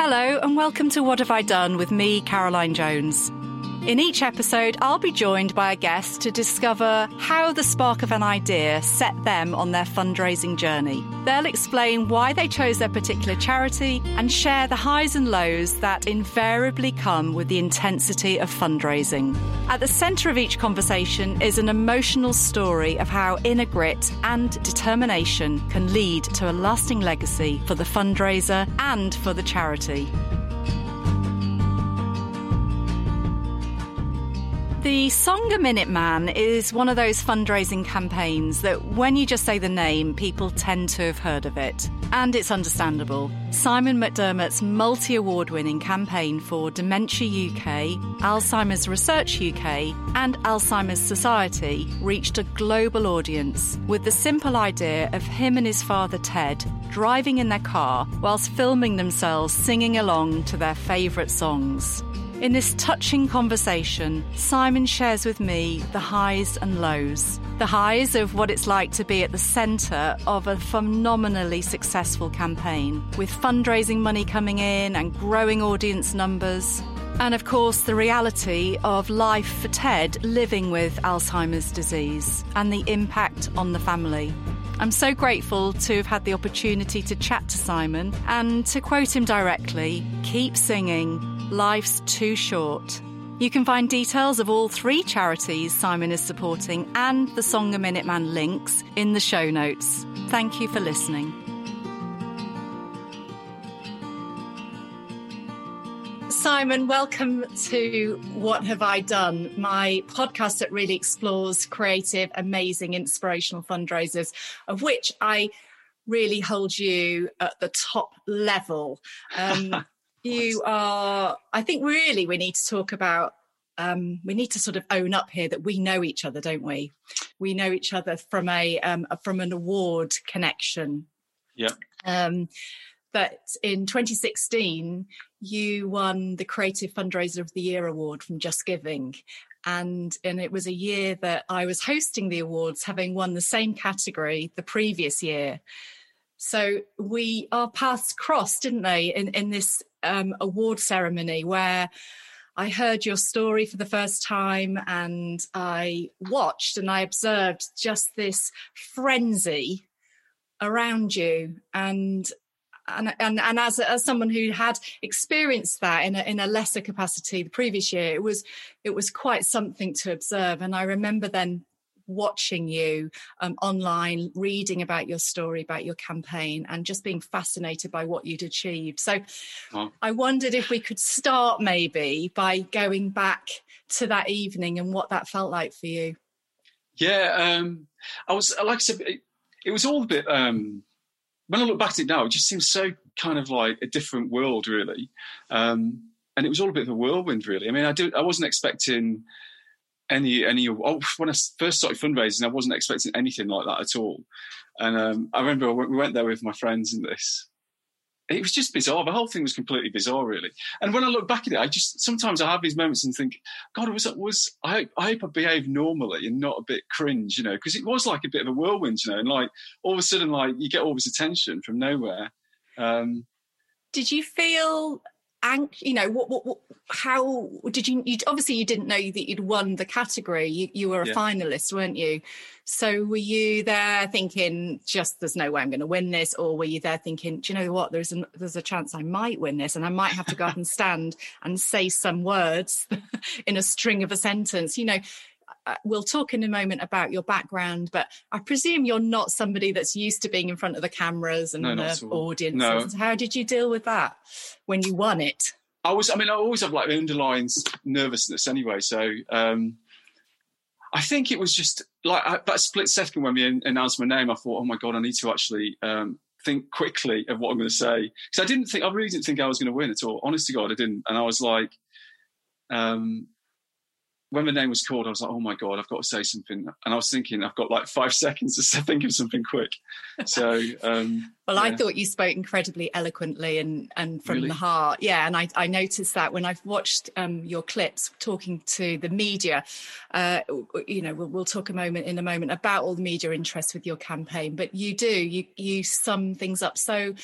Hello, and welcome to What Have I Done with me, Caroline Jones. In each episode, I'll be joined by a guest to discover how the spark of an idea set them on their fundraising journey. They'll explain why they chose their particular charity and share the highs and lows that invariably come with the intensity of fundraising. At the centre of each conversation is an emotional story of how inner grit and determination can lead to a lasting legacy for the fundraiser and for the charity. The Song a Minute Man is one of those fundraising campaigns that when you just say the name, people tend to have heard of it. And it's understandable. Simon McDermott's multi award winning campaign for Dementia UK, Alzheimer's Research UK, and Alzheimer's Society reached a global audience with the simple idea of him and his father Ted driving in their car whilst filming themselves singing along to their favourite songs. In this touching conversation, Simon shares with me the highs and lows. The highs of what it's like to be at the centre of a phenomenally successful campaign, with fundraising money coming in and growing audience numbers. And of course, the reality of life for Ted living with Alzheimer's disease and the impact on the family. I'm so grateful to have had the opportunity to chat to Simon and to quote him directly keep singing, life's too short. You can find details of all three charities Simon is supporting and the Song a Minute Man links in the show notes. Thank you for listening. Simon, welcome to What Have I Done, my podcast that really explores creative, amazing, inspirational fundraisers, of which I really hold you at the top level. Um, you are, I think, really, we need to talk about. Um, we need to sort of own up here that we know each other, don't we? We know each other from a um, from an award connection. Yeah. Um, but in 2016, you won the Creative Fundraiser of the Year award from Just Giving. And, and it was a year that I was hosting the awards, having won the same category the previous year. So we our paths crossed, didn't they, in, in this um, award ceremony where I heard your story for the first time and I watched and I observed just this frenzy around you. And and and, and as as someone who had experienced that in a, in a lesser capacity the previous year it was it was quite something to observe. And i remember then watching you um, online reading about your story about your campaign and just being fascinated by what you'd achieved so oh. i wondered if we could start maybe by going back to that evening and what that felt like for you yeah um i was like i said it, it was all a bit um when I look back at it now, it just seems so kind of like a different world, really. Um, and it was all a bit of a whirlwind, really. I mean, I do, I wasn't expecting any any. Oh, when I first started fundraising, I wasn't expecting anything like that at all. And um, I remember we went there with my friends and this, it was just bizarre. The whole thing was completely bizarre, really. And when I look back at it, I just sometimes I have these moments and think, God, was was I, I hope I behaved normally and not a bit cringe, you know, because it was like a bit of a whirlwind, you know, and like all of a sudden, like you get all this attention from nowhere. Um, Did you feel anx- you know what, what, what, how did you, you obviously you didn't know that you'd won the category. You, you were a yeah. finalist weren't you? So were you there thinking just there's no way i'm going to win this or were you there thinking do you know what? There's a there's a chance i might win this and i might have to go up and stand and say some words in a string of a sentence you know we'll talk in a moment about your background, but I presume you're not somebody that's used to being in front of the cameras and no, the audiences. No. How did you deal with that when you won it? I was, I mean, I always have like underlying nervousness anyway. So um, I think it was just like I, that split second when we announced my name, I thought, oh my God, I need to actually um, think quickly of what I'm going to say. Because I didn't think, I really didn't think I was going to win at all. Honest to God, I didn't. And I was like, um, when the name was called, I was like, oh my God, I've got to say something. And I was thinking, I've got like five seconds to think of something quick. So, um, well, yeah. I thought you spoke incredibly eloquently and, and from really? the heart. Yeah. And I, I noticed that when I've watched um, your clips talking to the media, uh, you know, we'll, we'll talk a moment in a moment about all the media interest with your campaign, but you do, you, you sum things up so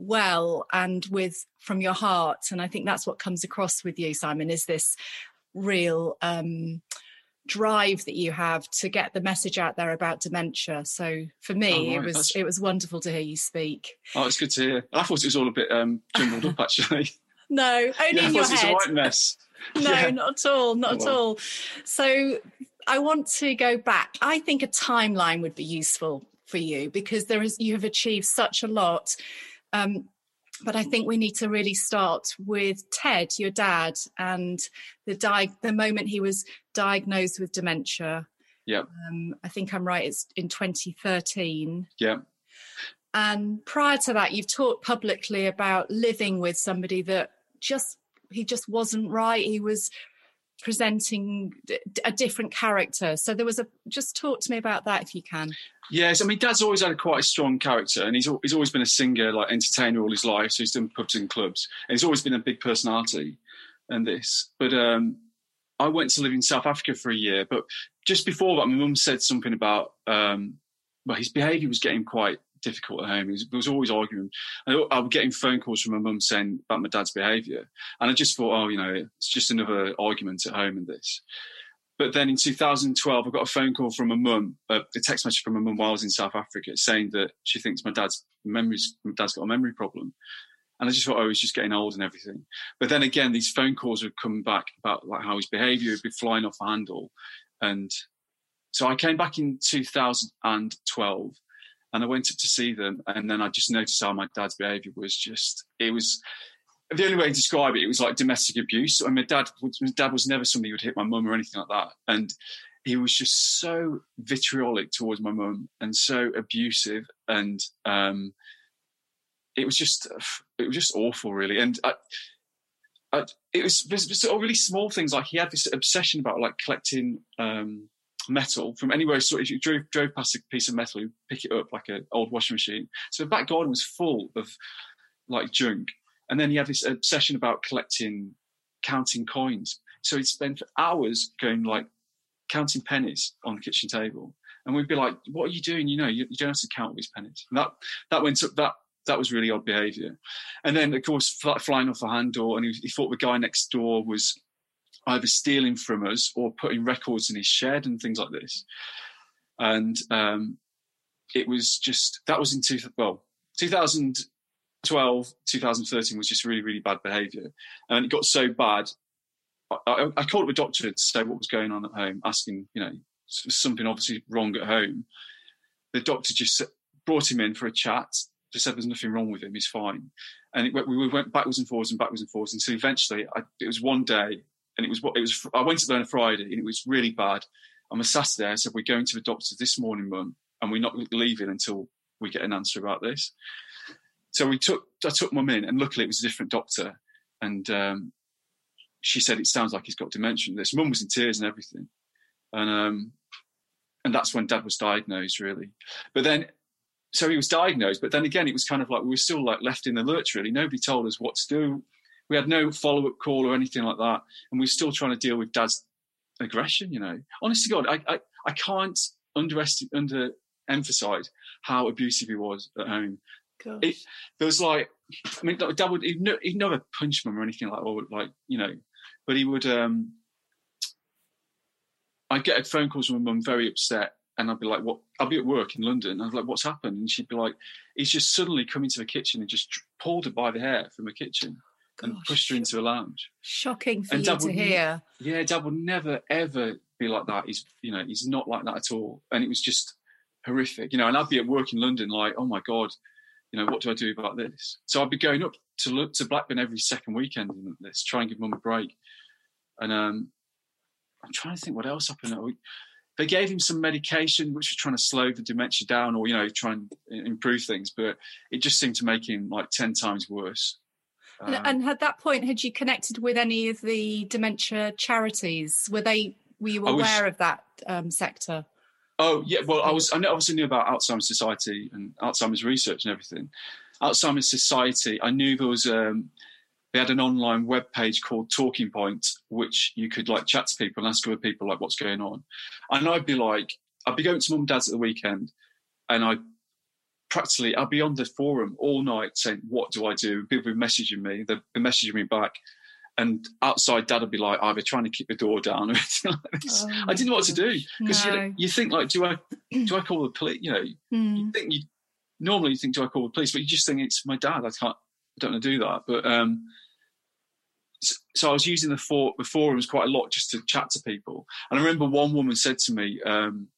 well and with from your heart and i think that's what comes across with you simon is this real um, drive that you have to get the message out there about dementia. So for me oh, right. it was that's... it was wonderful to hear you speak. Oh it's good to hear. I thought it was all a bit um, jumbled up actually. No only yeah, in your head it's a white mess. No yeah. not at all not oh, at all. So i want to go back. I think a timeline would be useful for you because there is you have achieved such a lot. Um, but I think we need to really start with Ted, your dad, and the di- the moment he was diagnosed with dementia. Yeah. Um, I think I'm right. It's in 2013. Yeah. And prior to that, you've talked publicly about living with somebody that just he just wasn't right. He was presenting a different character. So there was a just talk to me about that if you can. Yes, I mean, Dad's always had a quite a strong character, and he's he's always been a singer, like entertainer all his life. So he's done pubs and clubs, and he's always been a big personality. And this, but um, I went to live in South Africa for a year. But just before that, my mum said something about um, well, his behaviour was getting quite difficult at home. Was, was always arguing. I, I was getting phone calls from my mum saying about my dad's behaviour, and I just thought, oh, you know, it's just another argument at home and this. But then in 2012, I got a phone call from my mum, uh, a text message from my mum while I was in South Africa, saying that she thinks my dad's memories, my dad's got a memory problem. And I just thought, oh, he's just getting old and everything. But then again, these phone calls would come back about like how his behaviour would be flying off the handle. And so I came back in 2012 and I went up to see them. And then I just noticed how my dad's behaviour was just, it was, the only way to describe it, it was like domestic abuse. I mean, my dad, my dad was never somebody who would hit my mum or anything like that, and he was just so vitriolic towards my mum and so abusive, and um, it was just, it was just awful, really. And I, I, it was, it was all really small things. Like he had this obsession about like collecting um, metal from anywhere. So if you drove, drove past a piece of metal, you pick it up like an old washing machine. So the back garden was full of like junk and then he had this obsession about collecting, counting coins. So he'd spend hours going like counting pennies on the kitchen table. And we'd be like, what are you doing? You know, you, you don't have to count these pennies. And that, that went up, that, that was really odd behavior. And then, of course, flying off the handle, and he, he thought the guy next door was either stealing from us or putting records in his shed and things like this. And um, it was just that was in two well 2000 12, 2013 was just really, really bad behaviour. And it got so bad, I, I, called up a doctor to say what was going on at home, asking, you know, something obviously wrong at home. The doctor just brought him in for a chat, just said there's nothing wrong with him, he's fine. And it, we went backwards and forwards and backwards and forwards until eventually I, it was one day and it was what it was. I went to there on a Friday and it was really bad. On a Saturday, I said, We're going to the doctor this morning, mum, and we're not leaving until we get an answer about this so we took I took mum in, and luckily it was a different doctor, and um, she said it sounds like he's got dementia. This mum was in tears and everything, and um, and that's when dad was diagnosed really. But then, so he was diagnosed, but then again it was kind of like we were still like left in the lurch really. Nobody told us what to do. We had no follow up call or anything like that, and we are still trying to deal with dad's aggression. You know, honest to God, I I, I can't underestimate under emphasize how abusive he was at home. It, there was like, I mean, Dad would he'd, he'd never punch mum or anything like, or like you know, but he would. um I'd get phone calls from my mum very upset, and I'd be like, "What?" I'd be at work in London. and I'd be like, "What's happened?" And she'd be like, "He's just suddenly come into the kitchen and just pulled her by the hair from the kitchen." Gosh. and pushed her into a lounge. Shocking for and you Dad to would, hear. Yeah, Dad would never ever be like that. He's you know he's not like that at all, and it was just horrific. You know, and I'd be at work in London like, oh my god, you know, what do I do about this? So I'd be going up to look to Blackburn every second weekend and this, try and give mum a break. And um, I'm trying to think what else happened. They gave him some medication which was trying to slow the dementia down or, you know, try and improve things, but it just seemed to make him like 10 times worse. Um, and at that point, had you connected with any of the dementia charities? Were they, were you aware was, of that um, sector? Oh yeah, well I was I obviously knew about Alzheimer's Society and Alzheimer's research and everything. Alzheimer's Society, I knew there was um, they had an online web page called Talking Point, which you could like chat to people and ask other people like what's going on. And I'd be like, I'd be going to mum and dad's at the weekend, and I practically I'd be on the forum all night saying, "What do I do?" People be messaging me. They've been messaging me back. And outside, Dad would be like either trying to keep the door down or anything like this. Oh I didn't know what to do because No. you, you think like, do I do I call the police? You know, Mm. you think you normally you think, do I call the police? But you just think it's my dad. I can't. I don't want to do that. But um, so, so I was using the, for, the forums quite a lot just to chat to people. And I remember one woman said to me, um,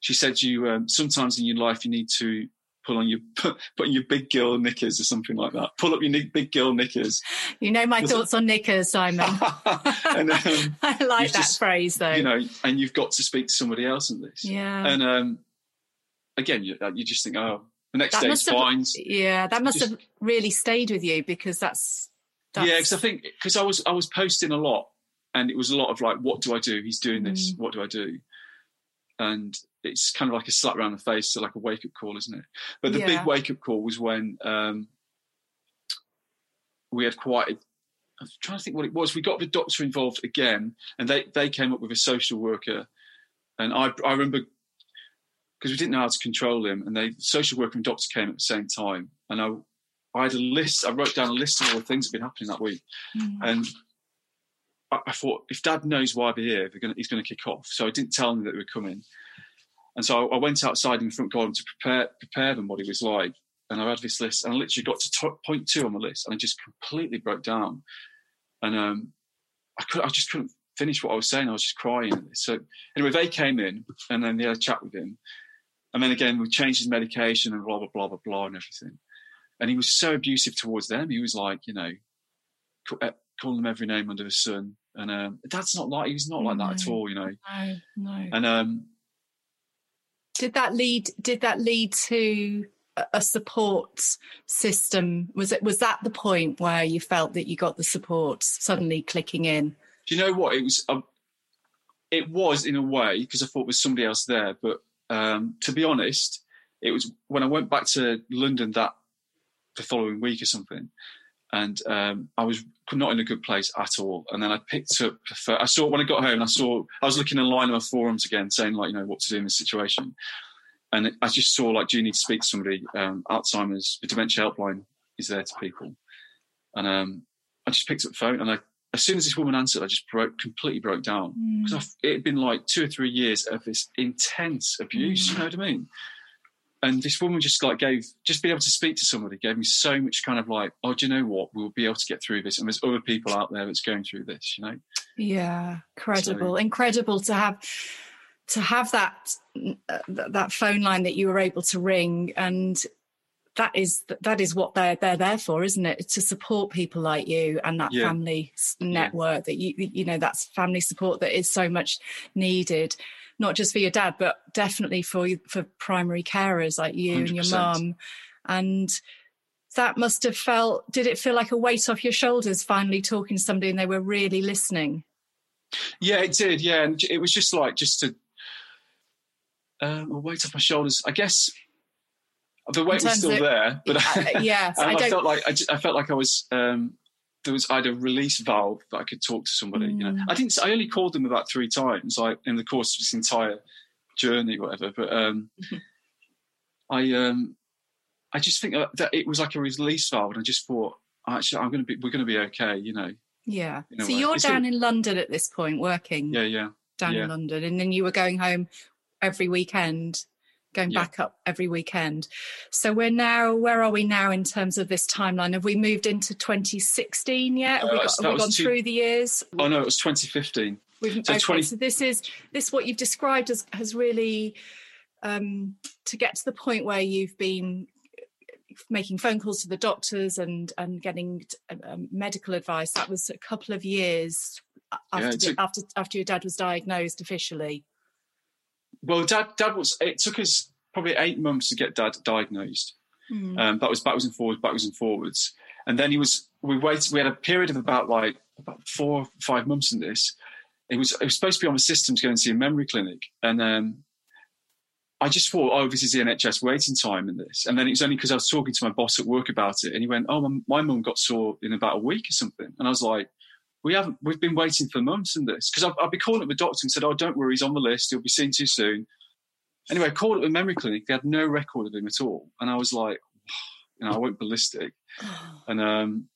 she said, "You um, sometimes in your life you need to." Pull on your put, put on your big girl knickers or something like that. Pull up your big girl knickers, You know my thoughts on knickers, Simon. and um, I like that just- phrase though. you know, and you've got to speak to somebody else in this. yeah. And um, again, you, you just think, oh, the next That day's have- fine. yeah, that must just- have really stayed with you because that's, that's Yeah, because I think because I was I was posting a lot, and it was a lot of like, what do I do? He's doing this. Mm. What do I do? And it's kind of like a slap around the face, so like a wake up call, isn't it? But the Yeah. big wake up call was when um, we had quite. A, I'm trying to think what it was. We got the doctor involved again, and they they came up with a social worker, and I I remember because we didn't know how to control him, and they social worker and doctor came at the same time, and I I had a list. I wrote down a list of all the things that had been happening that week. Mm. And I, I thought, if Dad knows why we're here, gonna, he's going to kick off. So I didn't tell them that we were coming. And so I, I went outside in the front garden to prepare prepare them what he was like. And I had this list, and I literally got to to- point two on the list, and I just completely broke down. And um, I could, I just couldn't finish what I was saying. I was just crying. So anyway, they came in, and then they had a chat with him. And then again, we changed his medication and blah blah blah blah blah and everything. And he was so abusive towards them. He was like, you know, uh, calling them every name under the sun. And um, Dad's not like he was not like that at all, you know. No, no. And um, did that lead? Did that lead to a- support system? Was it? Was that the point where you felt that you got the support suddenly clicking in? do you know what it was? Um, it was in a way because I thought there was somebody else there, but um, to be honest, it was when I went back to London that the following week or something, and um, I was not in a good place at all. And then I picked up. I saw when I got home. I saw I was looking online on the forums again, saying like you know what to do in this situation, and I just saw like, do you need to speak to somebody? Um, Alzheimer's, the dementia helpline is there to people, and um, I just picked up the phone and I. As soon as this woman answered, I just broke, completely broke down because it had been like two or three years of this intense abuse. You know what I mean? And this woman just like gave, just being able to speak to somebody gave me so much kind of like, oh, do you know what? We'll be able to get through this. And there's other people out there that's going through this, you know? Yeah, incredible, incredible to have to have that uh, that phone line that you were able to ring, and that is that is what they're they're there for, isn't it? To support people like you and that Yeah. family network that you you know that's family support that is so much needed. Not just for your dad, but definitely for for primary carers like you and your 100%. mum. And that must have felt. Did it feel like a weight off your shoulders finally talking to somebody and they were really listening? Yeah, it did. Yeah. And it was just like, just to, um, a weight off my shoulders. I guess the weight was still of- there, but yes, And I I, don't. felt like I, I felt like I was um, there was I had a release valve that I could talk to somebody. You know, Mm. I didn't. I only called them about three times, like in the course of this entire journey, whatever. But um, I um, I just think that it was like a release valve, and I just thought, actually, I'm going to be, we're going to be okay. You know, yeah. So way. you're It's down in London at this point, working yeah, yeah. down yeah. in London, and then you were going home every weekend, going Yeah. back up every weekend. So we're now. Where are we now in terms of this timeline? Have we moved into 2016 yet? Have we, Uh, got, that have we gone two- through the years? Oh no, it was 2015. We've, So okay, 20 so this is this what you've described as has really um, to get to the point where you've been making phone calls to the doctors and and getting um, medical advice. That was a couple of years after took- after after your dad was diagnosed officially. Well, dad, dad was. It took us probably eight months to get dad diagnosed. Mm. Um, that was backwards and forwards, backwards and forwards. And then he was. We waited. We had a period of about like about four, five months in this. It was. It was supposed to be on the system to go and see a memory clinic, and um, I just thought, oh, this is the NHS waiting time in this. And then it was only because I was talking to my boss at work about it, and he went, "Oh, my, my mum got sore in about a week or something," and I was like. We haven't. We've been waiting for months in this because I've been calling up the doctor and said, "Oh, don't worry, he's on the list. He'll be seen too soon." anyway, I called up the memory clinic. They had no record of him at all, and I was like, you know, I went ballistic. and um,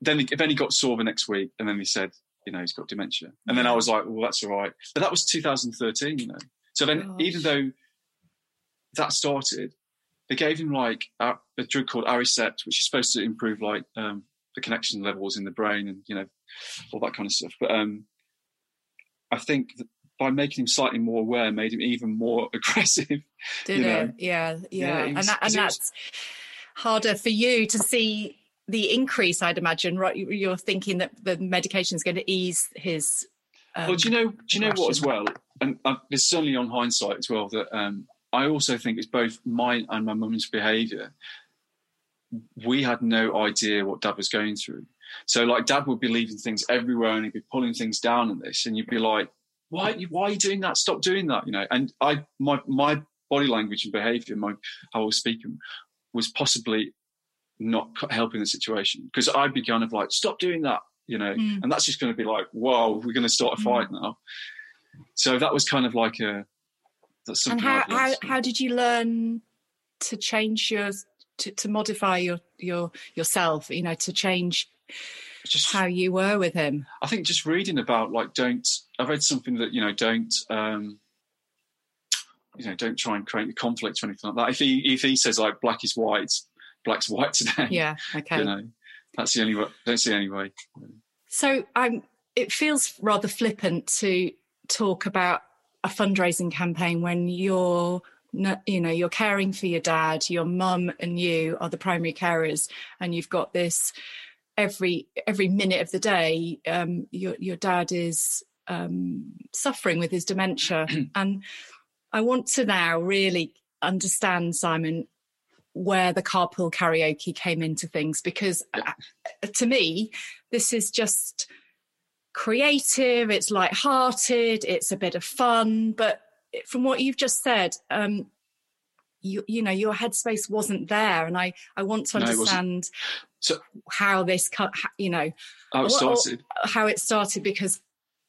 then then he got sore the next week, and then he said, you know, he's got dementia. And then I was like, well, that's all right. But that was 2013, you know. So then, Gosh. even though that started, they gave him like a, a drug called Aricept, which is supposed to improve like um, the connection levels in the brain and you know all that kind of stuff. But um, I think that by making him slightly more aware, made him even more aggressive. Did you it? know. Yeah, yeah. it and was- that, and was- that's harder for you to see the increase, I'd imagine. Right, You- you're thinking that the medication is going to ease his. Um, well, do you know? Do you know what as well? And uh, it's certainly on hindsight as well that um, I also think it's both mine and my mum's behaviour. We had no idea what Dad was going through. So, like, Dad would be leaving things everywhere, and he'd be pulling things down on this, and you'd be like, "Why? Why are you doing that? Stop doing that!" You know. And I, my, my body language and behaviour, my how I was speaking, was possibly not helping the situation because I'd be kind of like, "Stop doing that," you know. Mm. and that's just going to be like, whoa, we're going to start a fight now. So that was kind of like a that's and something. how, I'd how how did you learn to change your to, to modify your your yourself? You know, to change just how you were with him. I think just reading about like don't I read something that you know don't um you know don't try and create a conflict or anything like that. If he if he says like black is white, black's white today. Yeah. Okay. You know, that's the only way. Don't see any way. So I'm. It feels rather flippant to talk about a fundraising campaign when you're, you know, you're caring for your dad, your mum, and you are the primary carers, and you've got this every every minute of the day. Um, your your dad is um, suffering with his dementia, and I want to now really understand, Simon, where the carpool karaoke came into things because uh, to me this is just creative it's light-hearted it's a bit of fun but from what you've just said um you you know your headspace wasn't there and i i want to No, understand So- how this cut you know How it started. how it started because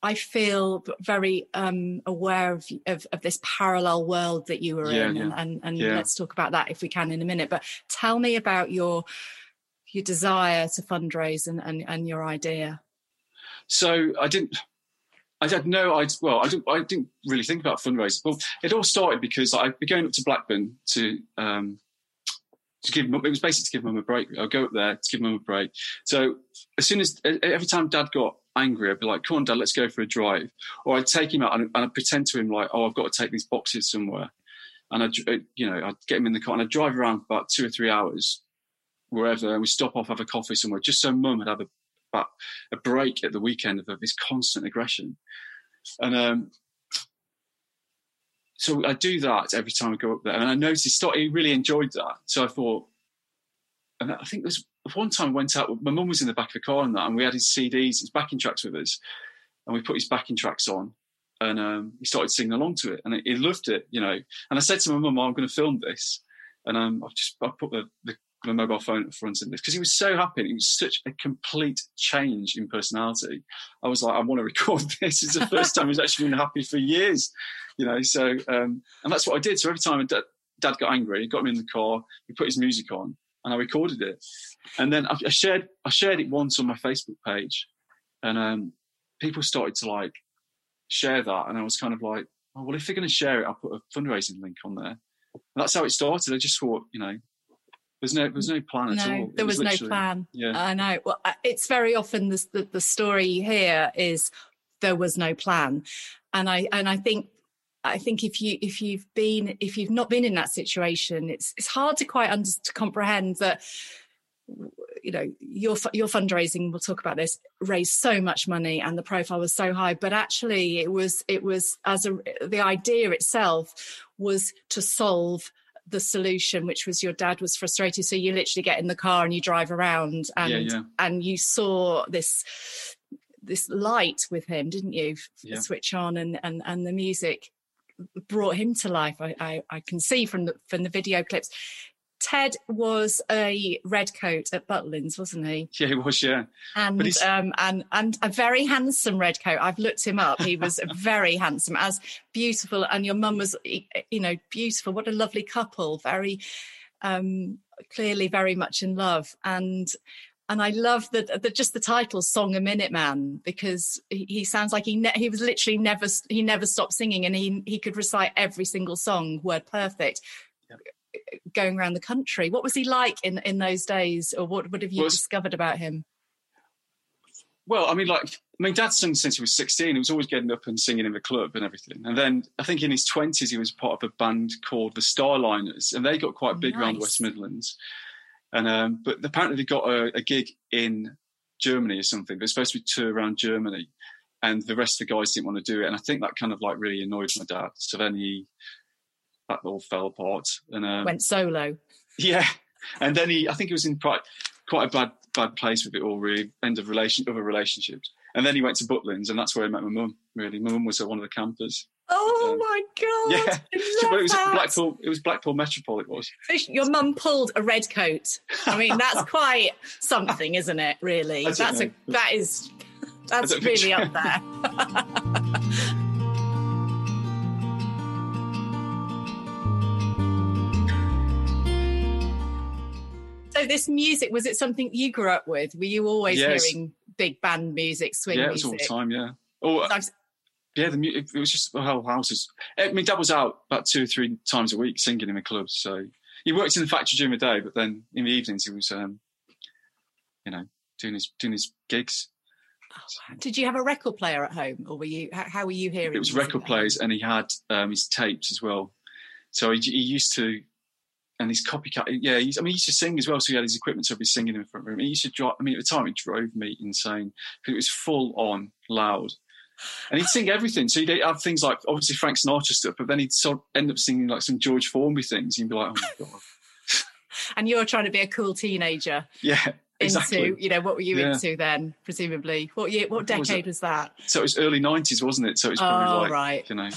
I feel very um, aware of, of of this parallel world that you were Yeah, in, yeah. and and, and Yeah. let's talk about that if we can in a minute. But tell me about your your desire to fundraise and and, and your idea. So I didn't. I had no idea. Well, I didn't. I didn't really think about fundraising. Well, it all started because I'd be going up to Blackburn to um, to give. It was basically to give mum a break. I'd go up there to give mum a break. So as soon as every time Dad got angry, I'd be like, "Come on, Dad, let's go for a drive." Or I'd take him out and, and I'd pretend to him like, "Oh, I've got to take these boxes somewhere," and I'd you know I'd get him in the car and I'd drive around for about two or three hours wherever, and we stop off have a coffee somewhere, just so Mum would have a about a break at the weekend of this constant aggression. And um, so I do that every time I go up there. And I noticed he, really enjoyed that. So I thought, and I think was one time I went out, my mum was in the back of the car and that, and we had his CDs, his backing tracks with us. And we put his backing tracks on. And um, he started singing along to it, and he loved it, you know. And I said to my mum, "I'm going to film this," and um, I've just I put the, the my mobile phone at the front of this because he was so happy. It was such a complete change in personality. I was like, I want to record this. It's the first time he's actually been happy for years, you know. So, um, and that's what I did. So every time Dad, Dad got angry, he got me in the car, he put his music on, and I recorded it. And then I, I shared I shared it once on my Facebook page, and um, people started to like share that, and I was kind of like, oh well, if they're going to share it, I'll put a fundraising link on there. And that's how it started. I just thought, you know, there's no there's no plan at all. No, there was, no plan. Yeah. I know. Well, it's very often the, the the story here is there was no plan, and I and I think I think if you if you've been if you've not been in that situation, it's it's hard to quite under, to comprehend that you know your your fundraising we'll talk about this raised so much money and the profile was so high but actually it was it was as a the idea itself was to solve the solution which was your dad was frustrated so you literally get in the car and you drive around and Yeah, yeah. and you saw this this light with him didn't you Yeah. switch on and and and the music brought him to life I, I i can see from the from the video clips Ted was a redcoat at Butlins, wasn't he? Yeah, he was. Yeah, and um, and and a very handsome redcoat. I've looked him up. He was very handsome, as beautiful. And your mum was, you know, beautiful. What a lovely couple. Very um, clearly, very much in love. And and I love that the, just the title "Song a Minute Man" because he, he sounds like he ne- he was literally never he never stopped singing, and he he could recite every single song word perfect. Going around the country, what was he like in in those days, or what what have you well, discovered about him? Well, I mean, like, I mean, Dad sung since he was 16. He was always getting up and singing in the club and everything. And then I think in his 20s, he was part of a band called the Starliners, and they got quite big nice. around the West Midlands. And um, but apparently they got a, a, gig in Germany or something. They're supposed to be tour around Germany, and the rest of the guys didn't want to do it. And I think that kind of like really annoyed my dad. So then he that all fell apart and um, went solo. Yeah, and then he I think he was in quite quite a bad bad place with it all. Really, end of relation other relationships. And then he went to Butlins, and that's where I met my mum. Really, my mum was at one of the campers. Oh um, my god! Yeah, but it was that. Blackpool. It was Blackpool Metropole. It was. Your mum pulled a red coat. I mean, that's quite something, isn't it? Really, that's know. a that is that's really up there. so this music was it something you grew up with? Were you always yes. hearing big band music, swing yeah, music? Yeah, it was all the time. Yeah. Oh, yeah, the music, it was just the whole house. Is, I mean, Dad was out about two or three times a week singing in the clubs. So he worked in the factory during the day, but then in the evenings he was, um, you know, doing his doing his gigs. Did you have a record player at home, or were you? How, how were you hearing? It was record players, and he had um, his tapes as well. So he, he used to, and his copycat. Yeah, he's, I mean, he used to sing as well. So he had his equipment, so he'd be singing in the front room. He used to drive. I mean, at the time, it drove me insane because it was full on loud and he'd sing everything. So he'd have things like obviously Frank Sinatra stuff, but then he'd sort of end up singing like some George Formby things. You'd be like, oh my god. and you're trying to be a cool teenager. Yeah. Exactly. Into you know what were you yeah. into then? Presumably, what year? What decade was, was, that? So it was early nineties, wasn't it? So it was probably oh, like right. you know,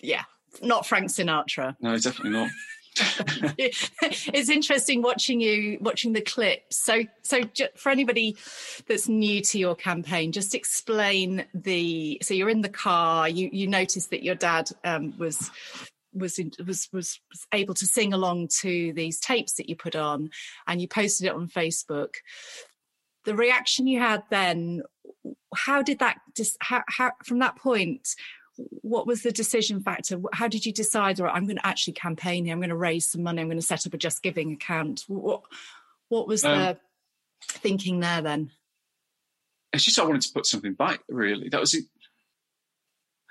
yeah, not Frank Sinatra. No, definitely not. it's interesting watching you watching the clips. So, so for anybody that's new to your campaign, just explain the. So you're in the car. You you notice that your dad um, was was, in, was was was able to sing along to these tapes that you put on, and you posted it on Facebook. The reaction you had then, how did that just how, how from that point? What was the decision factor? How did you decide? Or I'm going to actually campaign here. I'm going to raise some money. I'm going to set up a Just Giving account. What what was um, the thinking there then? It's just I wanted to put something back. Really, that was it.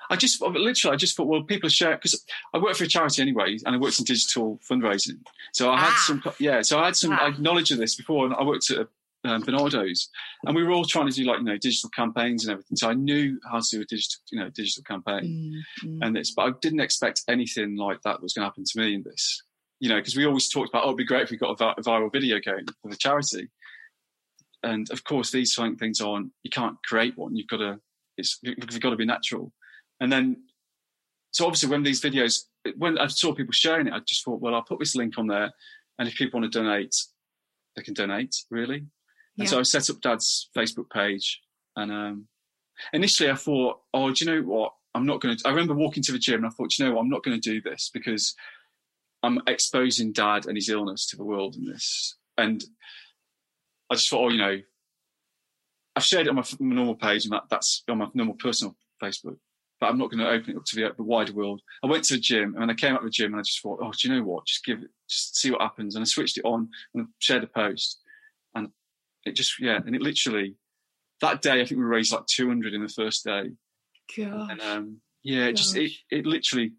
I just literally, I just thought, well, people share because I work for a charity anyway, and I worked in digital fundraising. So I had ah. some, yeah. So I had some ah. knowledge of this before, and I worked at a um, Barnardo's, and we were all trying to do like you know digital campaigns and everything. So I knew how to do a digital you know digital campaign mm-hmm. and this, but I didn't expect anything like that was going to happen to me in this. You know, because we always talked about oh, it'd be great if we got a, a viral video going for the charity. And of course, these things aren't. You can't create one. You've got to. It's you've got to be natural. And then, so obviously, when these videos, when I saw people sharing it, I just thought, well, I'll put this link on there, and if people want to donate, they can donate. Really, and yeah. so I set up Dad's Facebook page, and um, initially I thought, oh, do you know what? I'm not going to. I remember walking to the gym, and I thought, you know what? I'm not going to do this because I'm exposing Dad and his illness to the world in this. And I just thought, oh, you know, I've shared it on my, my normal page, and that, that's on my normal personal Facebook. But I'm not going to open it up to the, the wider world. I went to the gym, and I came out of the gym, and I just thought, oh, do you know what? Just give it, just see what happens. And I switched it on and shared a post. It just yeah, and it literally that day I think we raised like two hundred in the first day. God. And um, yeah, it just it, it literally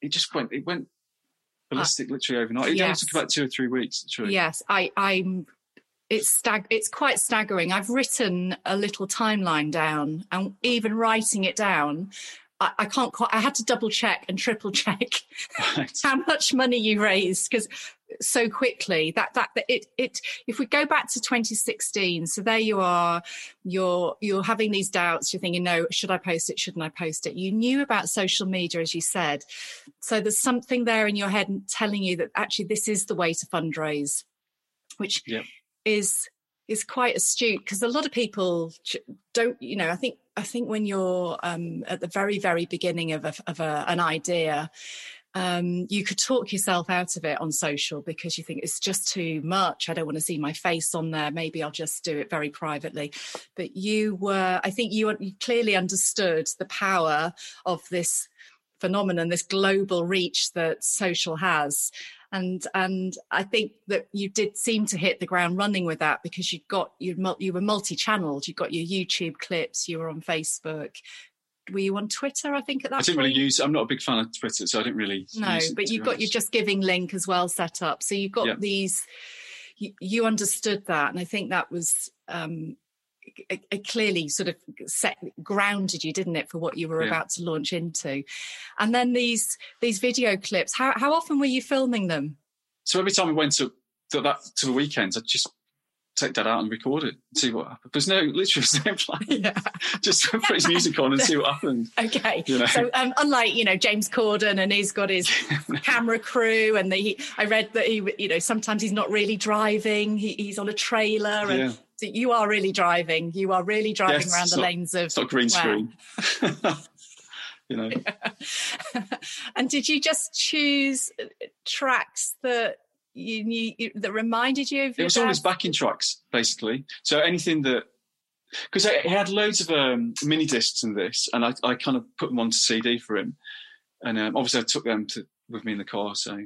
it just went it went ballistic uh, literally overnight. It yes. only took about two or three weeks. Literally. Yes, I I'm it's stag it's quite staggering. I've written a little timeline down and even writing it down I, I can't quite, I had to double check and triple check right. how much money you raised because so quickly that, that, that it, it, if we go back to 2016, so there you are, you're, you're having these doubts. You're thinking, no, should I post it? Shouldn't I post it? You knew about social media, as you said. So there's something there in your head telling you that actually this is the way to fundraise, which yep. is, is quite astute because a lot of people don't, you know, I think I think when you're um, at the very, very beginning of, a, of a, an idea, um, you could talk yourself out of it on social because you think it's just too much. I don't want to see my face on there. Maybe I'll just do it very privately. But you were, I think you, you clearly understood the power of this phenomenon, this global reach that social has and and I think that you did seem to hit the ground running with that because you got you you were multi-channeled. You got your YouTube clips. You were on Facebook. Were you on Twitter? I think at that. I didn't point? really use. I'm not a big fan of Twitter, so I didn't really. No, but you've got your Just Giving link as well set up. So you've got yeah. these. You, you, understood that, and I think that was um, it, it clearly sort of set grounded you, didn't it, for what you were yeah. about to launch into? And then these these video clips. How how often were you filming them? So every time we went to, to that to the weekends, I just take that out and record it and see what happens. There's no literally no plan. Yeah. Just put his music on and see what happens. Okay. You know? So um, unlike you know James Corden and he's got his camera crew and the, he, I read that he you know sometimes he's not really driving. He, he's on a trailer and yeah you are really driving. You are really driving yes, around the not, lanes of. It's not green screen. you know. and did you just choose tracks that you knew that reminded you of? It was dad? always backing tracks, basically. So anything that because he had loads of um, mini discs in this, and I, I, kind of put them onto CD for him, and um, obviously I took them to, with me in the car. So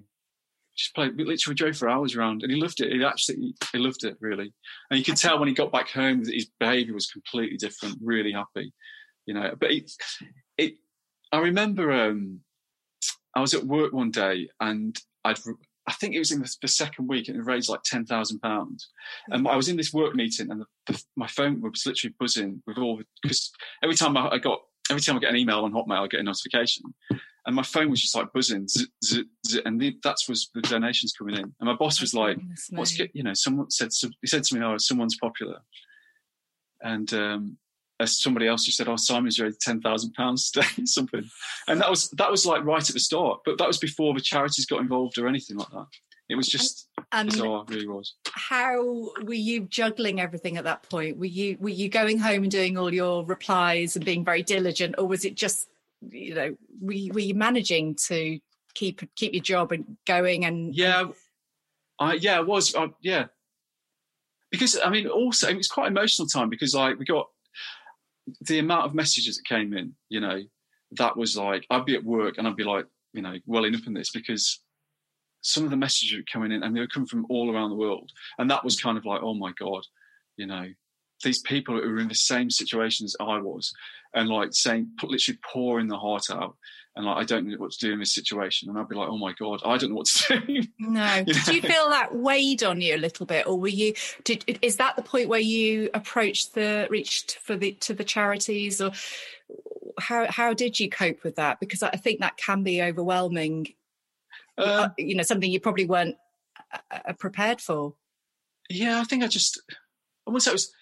just played. Literally drove for hours around, and he loved it. He absolutely he loved it really. And you could tell when he got back home that his behaviour was completely different. Really happy, you know. But it, it I remember um, I was at work one day, and I'd I think it was in the, the second week, and it raised like ten thousand pounds. And I was in this work meeting, and the, the, my phone was literally buzzing with all because every time I, I got every time I get an email on Hotmail, I get a notification and my phone was just like buzzing, zzz, zzz, zzz, and the, that was the donations coming in. And my boss was like, "What's you know?" Someone said he said to me, "Oh, someone's popular," and um, somebody else just said, "Oh, Simon's raised ten thousand pounds today, something," and that was that was like right at the start, but that was before the charities got involved or anything like that. It was just and bizarre, really was. How were you juggling everything at that point? Were you were you going home and doing all your replies and being very diligent, or was it just you know, were, were you managing to keep keep your job and going? And yeah, I yeah, it was uh, yeah, because I mean, also it was quite emotional time because like we got the amount of messages that came in. You know, that was like I'd be at work and I'd be like, you know, welling up in this because some of the messages were coming in and they were coming from all around the world, and that was kind of like, oh my god, you know, these people who were in the same situation as I was, and like saying, literally pouring the heart out, and like I don't know what to do in this situation, and I'd be like, oh my god, I don't know what to do. No, you did know? you feel that weighed on you a little bit, or were you? Did is that the point where you approached the reached for the to the charities, or how how did you cope with that? Because I think that can be overwhelming. Uh, you know, something you probably weren't uh, uh, prepared for. Yeah, I think I just I wouldn't say it was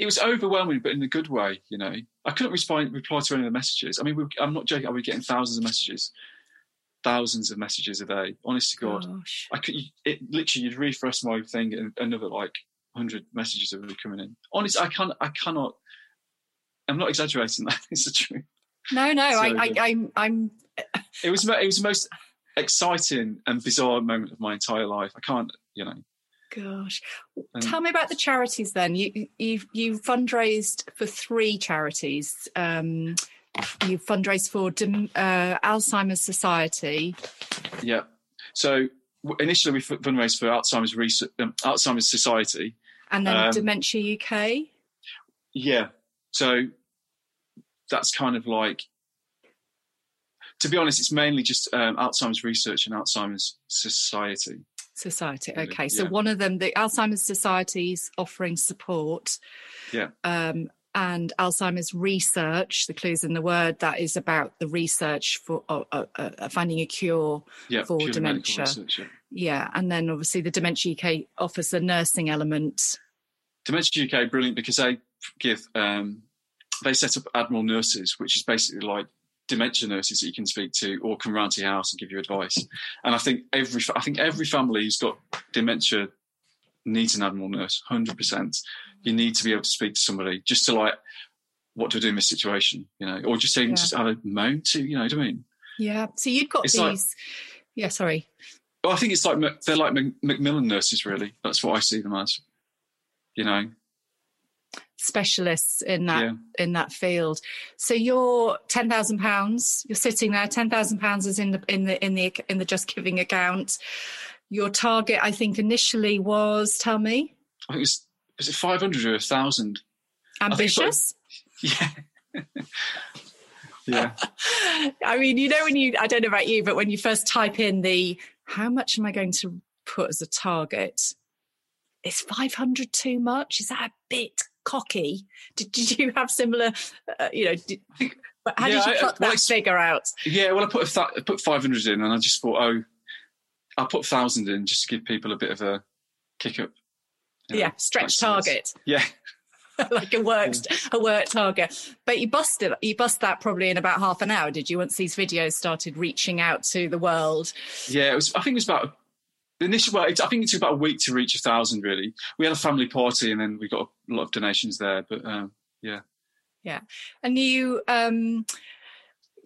it was overwhelming, but in a good way. You know, I couldn't respond reply to any of the messages. I mean, we, I'm not joking. I was getting thousands of messages, thousands of messages a day. Honest to God, Gosh. I could. It literally, you'd refresh my thing, and another like hundred messages would be coming in. Honest, I can't. I cannot. I'm not exaggerating. That is the truth. No, no, so, I, I, I'm, I'm. it was. It was the most exciting and bizarre moment of my entire life. I can't. You know. Gosh, um, tell me about the charities. Then you you you fundraised for three charities. Um, you fundraised for uh, Alzheimer's Society. Yeah. So initially we fundraised for Alzheimer's Research, um, Alzheimer's Society, and then um, Dementia UK. Yeah. So that's kind of like to be honest, it's mainly just um, Alzheimer's research and Alzheimer's Society. Society. Okay, so yeah. one of them, the Alzheimer's Society is offering support. Yeah. Um, and Alzheimer's research, the clues in the word, that is about the research for uh, uh, uh, finding a cure Yeah, for dementia. research, yeah. Yeah, and then obviously the Dementia UK offers the nursing element. Dementia UK brilliant because they give um, they set up Admiral nurses, which is basically like dementia nurses that you can speak to or come round to your house and give you advice. And I think every I think every family who's got dementia needs an Admiral nurse, hundred percent. You need to be able to speak to somebody just to like what do I do in this situation, you know, or just even Yeah. just have a moan to, you know, what I mean. Yeah, so you'd got It's these. like- yeah, sorry. Well, I think it's like they're like Macmillan nurses, really. That's what I see them as. You know, specialists in that yeah. in that field. So you're ten thousand pounds. You're sitting there. Ten thousand pounds is in the in the in the in the Just Giving account. Your target, I think, initially was tell me I think it's is it five hundred or a thousand? think ambitious. Yeah. yeah. I mean, you know, when you I don't know about you, but when you first type in the how much am I going to put as a target? Is five hundred too much? Is that a bit cocky? Did, did you have similar? Uh, you know, did, how Yeah, did you I- well, that figure out? Yeah, well, I put a th- I put five hundred in, and I just thought, oh, I put thousand in just to give people a bit of a kick up. you know, yeah, stretch target, Yeah, like a work a work target. But you busted you bust that probably in about half an hour, did you? Once these videos started reaching out to the world. yeah. It was. I think it was about the initial. Well, it, I think it took about a week to reach a thousand. Really, we had a family party, and then we got a lot of donations there. But um, yeah, yeah, And you, um,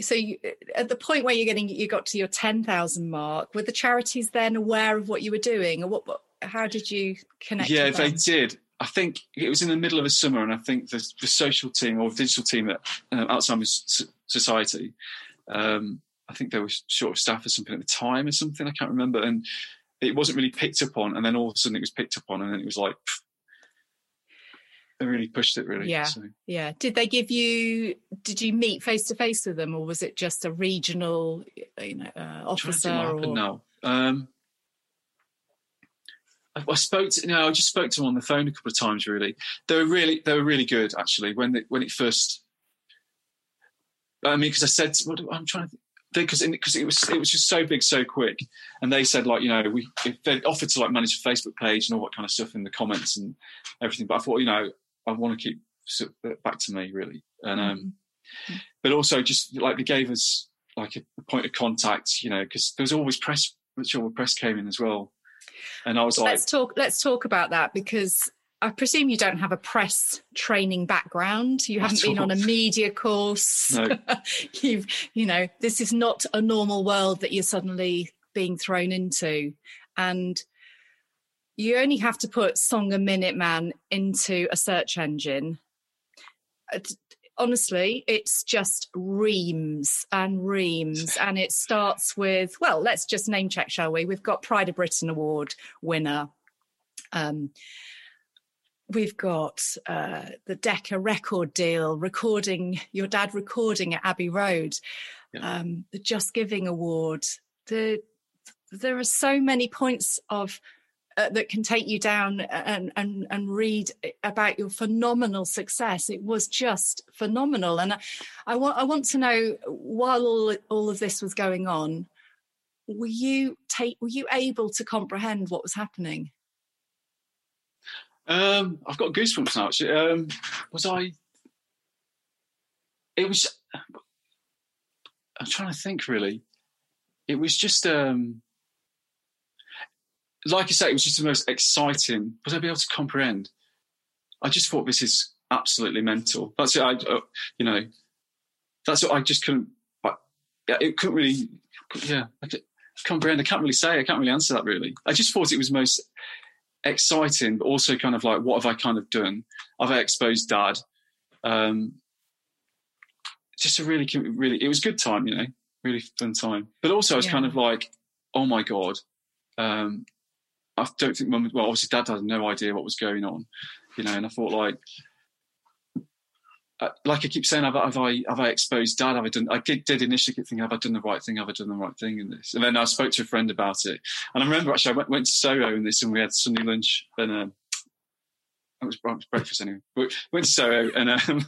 so you, at the point where you're getting, you got to your ten thousand mark. Were the charities then aware of what you were doing, or what? what how did you connect? yeah, they did. I think it was in the middle of the summer, and I think the, the social team or digital team at uh, Alzheimer's Society, um, I think they were short of staff or something at the time or something. I can't remember, and it wasn't really picked up on. And then all of a sudden, it was picked up on, and then it was like pff, they really pushed it. Really, Yeah. So, Yeah. Did they give you? Did you meet face to face with them, or was it just a regional, you know, uh, I'm trying to officer? Or, now. Um, I, I spoke to no, I just spoke to them on the phone a couple of times. Really, they were really they were really good actually when they, when it first. I mean, because I said what, I'm trying to because because it was it was just so big so quick, and they said like you know we if they offered to like manage a Facebook page and all that kind of stuff in the comments and everything, but I thought you know I want to keep sort of back to me really, and um, Mhm. but also just like they gave us like a, a point of contact, you know, because there was always press, which all the press came in as well, and I was like, let's talk. Let's talk about that because I presume you don't have a press training background. You haven't at been on a media course. No. You've, you know, this is not a normal world that you're suddenly being thrown into, and you only have to put "song a minute man" into a search engine. Honestly, it's just reams and reams, and it starts with well, let's just name check, shall we? We've got Pride of Britain Award winner. Um, we've got uh, the Decca record deal, recording your dad recording at Abbey Road, Yeah. um, the Just Giving Award. The there are so many points of uh, that can take you down and, and and read about your phenomenal success. It was just phenomenal, and I, I want I want to know while all all of this was going on, were you take were you able to comprehend what was happening? Um, I've got goosebumps now. Actually, um, was I? It was. I'm trying to think. Really, it was just. um like I say, it was just the most exciting. Was I be able to comprehend? I just thought this is absolutely mental. That's it. I, uh, you know, that's what I just couldn't. I, it couldn't really. Yeah, I could comprehend. I can't really say. I can't really answer that. Really, I just thought it was most exciting, but also kind of like, what have I kind of done? Have I exposed Dad? Um, just a really, really. It was good time, you know, really fun time. But also, I was Yeah. kind of like, oh my god. Um, I don't think mum. Well, obviously, dad had no idea what was going on, you know. And I thought, like, uh, like I keep saying, have, I- have I have I exposed dad? Have I done? I did, did initially keep have I done the right thing? Have I done the right thing in this? And then I spoke to a friend about it, and I remember actually I went, went to Soho in this, and we had Sunday lunch, and um, it was, it was breakfast anyway. We went to Soho and um,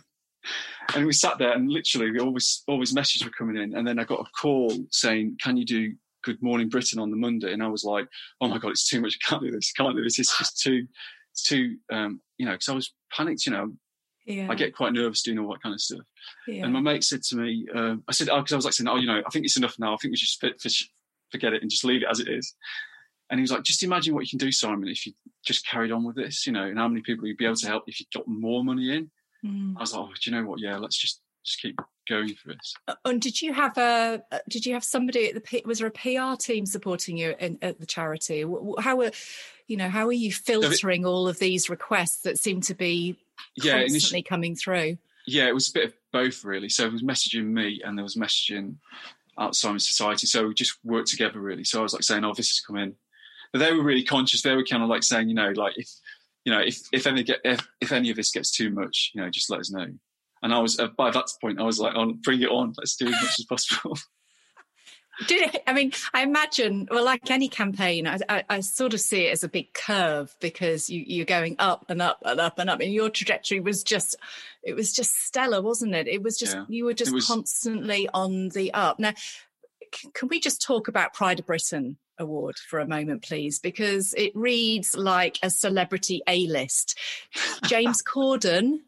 and we sat there and literally always always messages were coming in, and then I got a call saying, "Can you do Good Morning Britain on the Monday?" And I was like, "Oh my god, it's too much! I can't do this! I can't do this! It's just too, too, um, you know." Because I was panicked, you know. Yeah. I get quite nervous doing all that kind of stuff. Yeah. And my mate said to me, uh, I said, because oh, I was like saying, oh, you know, I think it's enough now. I think we should forget it and just leave it as it is. And he was like, just imagine what you can do, Simon, if you just carried on with this, you know, and how many people you'd be able to help if you got more money in. Mm. I was like, oh, do you know what? Yeah, let's just just keep going for this. Uh, and did you have a uh, did you have somebody at the was there a PR team supporting you in, at the charity? How were you know how are you filtering all of these requests that seem to be yeah, constantly coming through? Yeah, it was a bit of both really. So it was messaging me and there was messaging Alzheimer's Society. So we just worked together really. So I was like saying, "Oh, this is coming," but they were really conscious. They were kind of like saying, you know, like if you know, if if any get if, if any of this gets too much, you know, just let us know. And I was uh, by that point, I was like, "On, oh, bring it on! Let's do as much as possible." Did it, I mean, I imagine, well, like any campaign, I, I, I, sort of see it as a big curve because you, you're going up and up and up and up, and your trajectory was just, it was just stellar, wasn't it? It was just, yeah. you were just was... constantly on the up. Now, can we just talk about Pride of Britain award for a moment, please? Because it reads like a celebrity A list. James Corden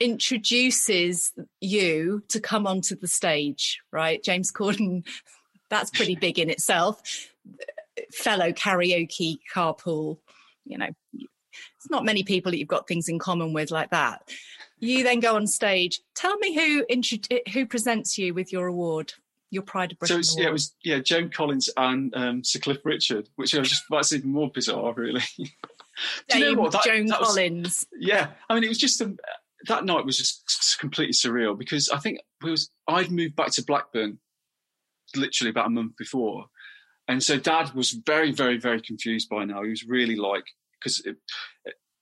introduces you to come onto the stage, right? James Corden, that's pretty big in itself. Fellow karaoke carpool, you know, it's not many people that you've got things in common with like that. You then go on stage. Tell me who who presents you with your award your Pride of Britain. So yeah, it was yeah Joan Collins and um, Sir Cliff Richard, which I was just that's even more bizarre, really. Do you know what? That, Joan that Collins. Yeah, I mean, it was just a, that night was just completely surreal because I think we was I'd moved back to Blackburn literally about a month before, and so Dad was very, very, very confused by now. He was really like because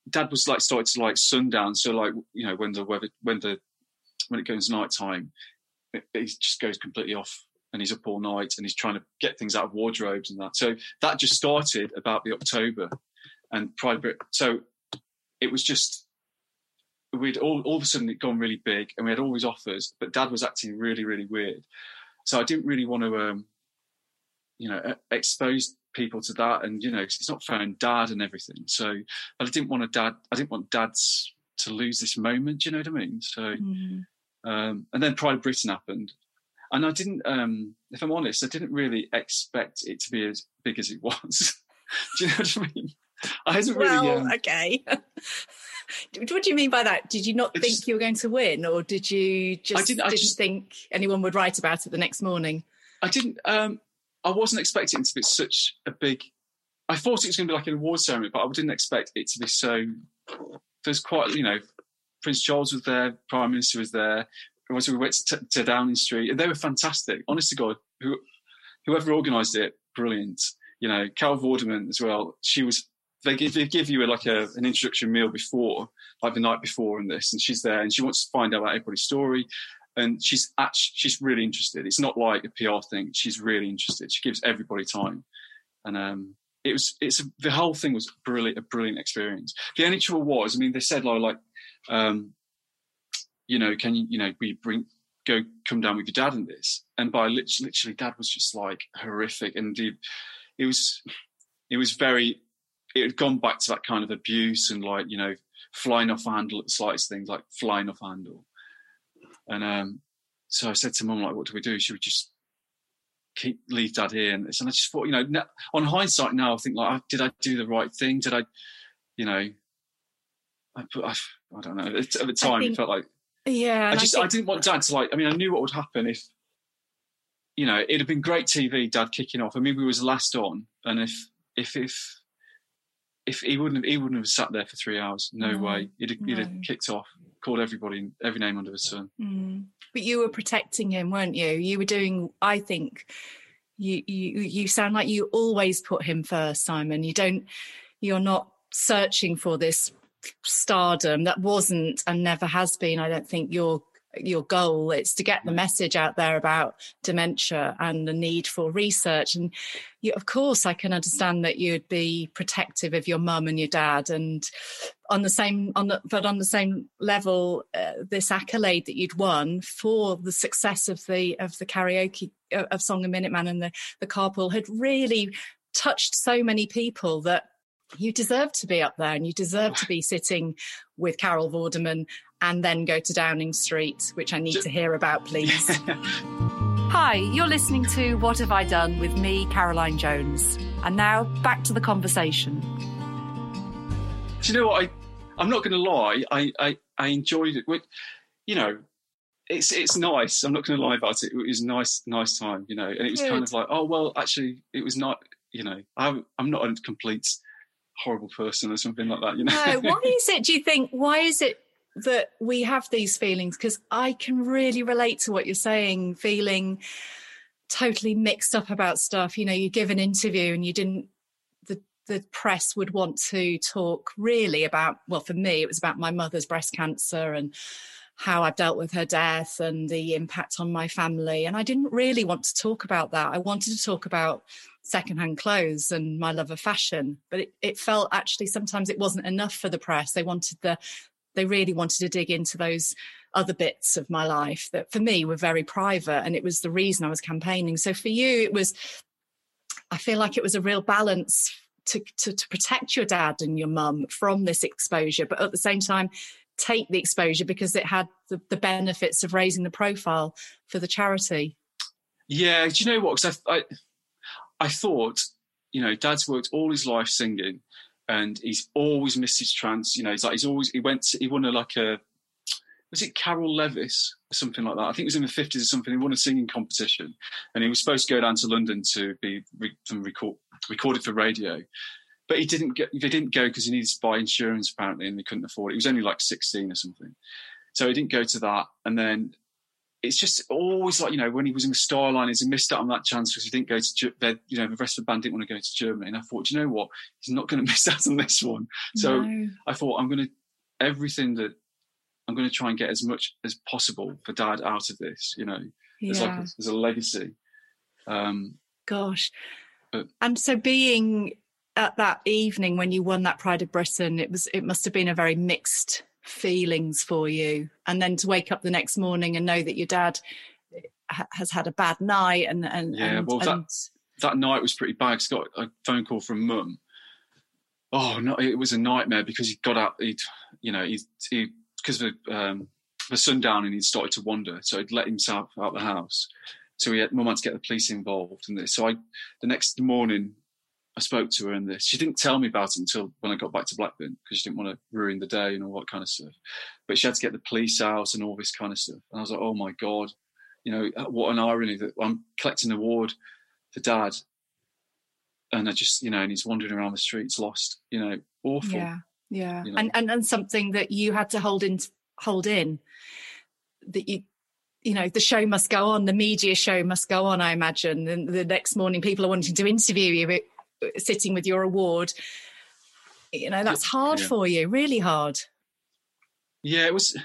Dad was like started to like sundown, so like you know when the weather when the when it goes night time, it, it just goes completely off and he's up all night and he's trying to get things out of wardrobes and that. So that just started about the October and private. So it was just we'd all all of a sudden it gone really big and we had all these offers, but Dad was acting really really weird. So I didn't really want to, um, you know, expose people to that, and you know, it's not fair on Dad and everything. So I didn't want a dad. I didn't want Dads to lose this moment. You know what I mean? So. Mm-hmm um, and then Pride of Britain happened. And I didn't, um, if I'm honest, I didn't really expect it to be as big as it was. do you know what I mean? I hadn't well, really. Um, okay. what do you mean by that? Did you not think you were going to win, or did you just I didn't, I didn't just, think anyone would write about it the next morning? I didn't. Um, I wasn't expecting it to be such a big. I thought it was going to be like an award ceremony, but I didn't expect it to be so. There's quite, you know, Prince Charles was there, Prime Minister was there. Once we went to, to Downing Street, and they were fantastic. Honest to God, who, whoever organised it, brilliant. You know, Carol Vorderman as well. She was. They give, they give you a, like a, an introduction meal before, like the night before, and this, and she's there, and she wants to find out about everybody's story, and she's actually she's really interested. It's not like a PR thing. She's really interested. She gives everybody time, and um, it was it's the whole thing was brilliant, a brilliant experience. The only trouble was, I mean, they said like, like um, you know, can you, you know, we bring, go, come down with your dad in this? And by literally, literally dad was just like horrific. And it, it was, it was very, it had gone back to that kind of abuse and like, you know, flying off handle at the slightest things, like flying off handle. And um, so I said to mum, like, what do we do? Should we just keep leave dad here? And, and I just thought, you know, on hindsight now, I think like, did I do the right thing? Did I, you know, I, I, I don't know. At the time, think, it felt like yeah. I just I, think, I, didn't want Dad to like. I mean, I knew what would happen if you know it'd have been great TV. Dad kicking off. I mean, we was last on, and if if if if he wouldn't have, he wouldn't have sat there for three hours. No, no way. He'd have, no. he'd have kicked off, called everybody every name under the sun. Mm. But you were protecting him, weren't you? You were doing. I think you you you sound like you always put him first, Simon. You don't. You're not searching for this stardom that wasn't and never has been i don't think your your goal. It's to get the message out there about dementia and the need for research. And you, of course i can understand that you'd be protective of your mum and your dad and on the same on the but on the same level, uh, this accolade that you'd won for the success of the of the karaoke uh, of Song and Minute Man and the the carpool had really touched so many people that you deserve to be up there and you deserve to be sitting with Carol Vorderman and then go to Downing Street, which I need to hear about, please. Hi, you're listening to What Have I Done with me, Caroline Jones. And now back to the conversation. Do you know what? I, I'm not going to lie. I, I, I enjoyed it. You know, it's it's nice. I'm not going to lie about it. It was a nice, nice time. You know, and it was Good. kind of like, oh well, actually, it was not. You know, I'm I'm not a complete horrible person or something like that. You know, no. Why is it? Do you think? Why is it that we have these feelings because I can really relate to what you're saying, feeling totally mixed up about stuff. You know, you give an interview and you didn't the the press would want to talk really about well, for me, it was about my mother's breast cancer and how I've dealt with her death and the impact on my family. And I didn't really want to talk about that. I wanted to talk about secondhand clothes and my love of fashion. But it, it felt actually sometimes it wasn't enough for the press. They wanted the they really wanted to dig into those other bits of my life that for me were very private and it was the reason I was campaigning. So for you, it was, I feel like it was a real balance to, to, to protect your dad and your mum from this exposure, but at the same time, take the exposure because it had the, the benefits of raising the profile for the charity. Yeah, do you know what? Because I, I, I thought, you know, dad's worked all his life singing and he's always missed his chance. You know, he's like he's always he went to, he won a like a was it Carroll Levis or something like that? I think it was in the fifties or something. He won a singing competition, and he was supposed to go down to London to be re, record, recorded for radio, but he didn't get. He didn't go because he needed to buy insurance apparently, and they couldn't afford it. He was only like sixteen or something, so he didn't go to that. And then it's just always like you know when he was in the Starliners, he missed out on that chance because he didn't go to you know the rest of the band didn't want to go to Germany, and I thought, you know what, he's not going to miss out on this one. So no. I thought I'm going to everything that I'm going to try and get as much as possible for Dad out of this, you know, yeah. as like a, as a legacy. Um, Gosh, but, and so being at that evening when you won that Pride of Britain, it was it must have been a very mixed feelings for you and then to wake up the next morning and know that your dad ha- has had a bad night and and yeah and, well and... that that night was pretty bad. I got a phone call from mum. Oh no, it was a nightmare because he got out. He, you know, he, he because of um, the sundown and he'd started to wander, so he'd let himself out the house. So he had mum had to get the police involved, and so I, the next morning, I spoke to her and this. She didn't tell me about it until when I got back to Blackburn because she didn't want to ruin the day and all that kind of stuff. But she had to get the police out and all this kind of stuff. And I was like, oh my God, you know, uh, what an irony that I'm collecting an award for dad. And I just, you know, and he's wandering around the streets lost, you know, awful. Yeah. Yeah. You know? and, and, and something that you had to hold in, hold in that you, you know the show must go on the media show must go on i imagine and the next morning people are wanting to interview you sitting with your award you know that's hard yeah. for you really hard. Yeah it was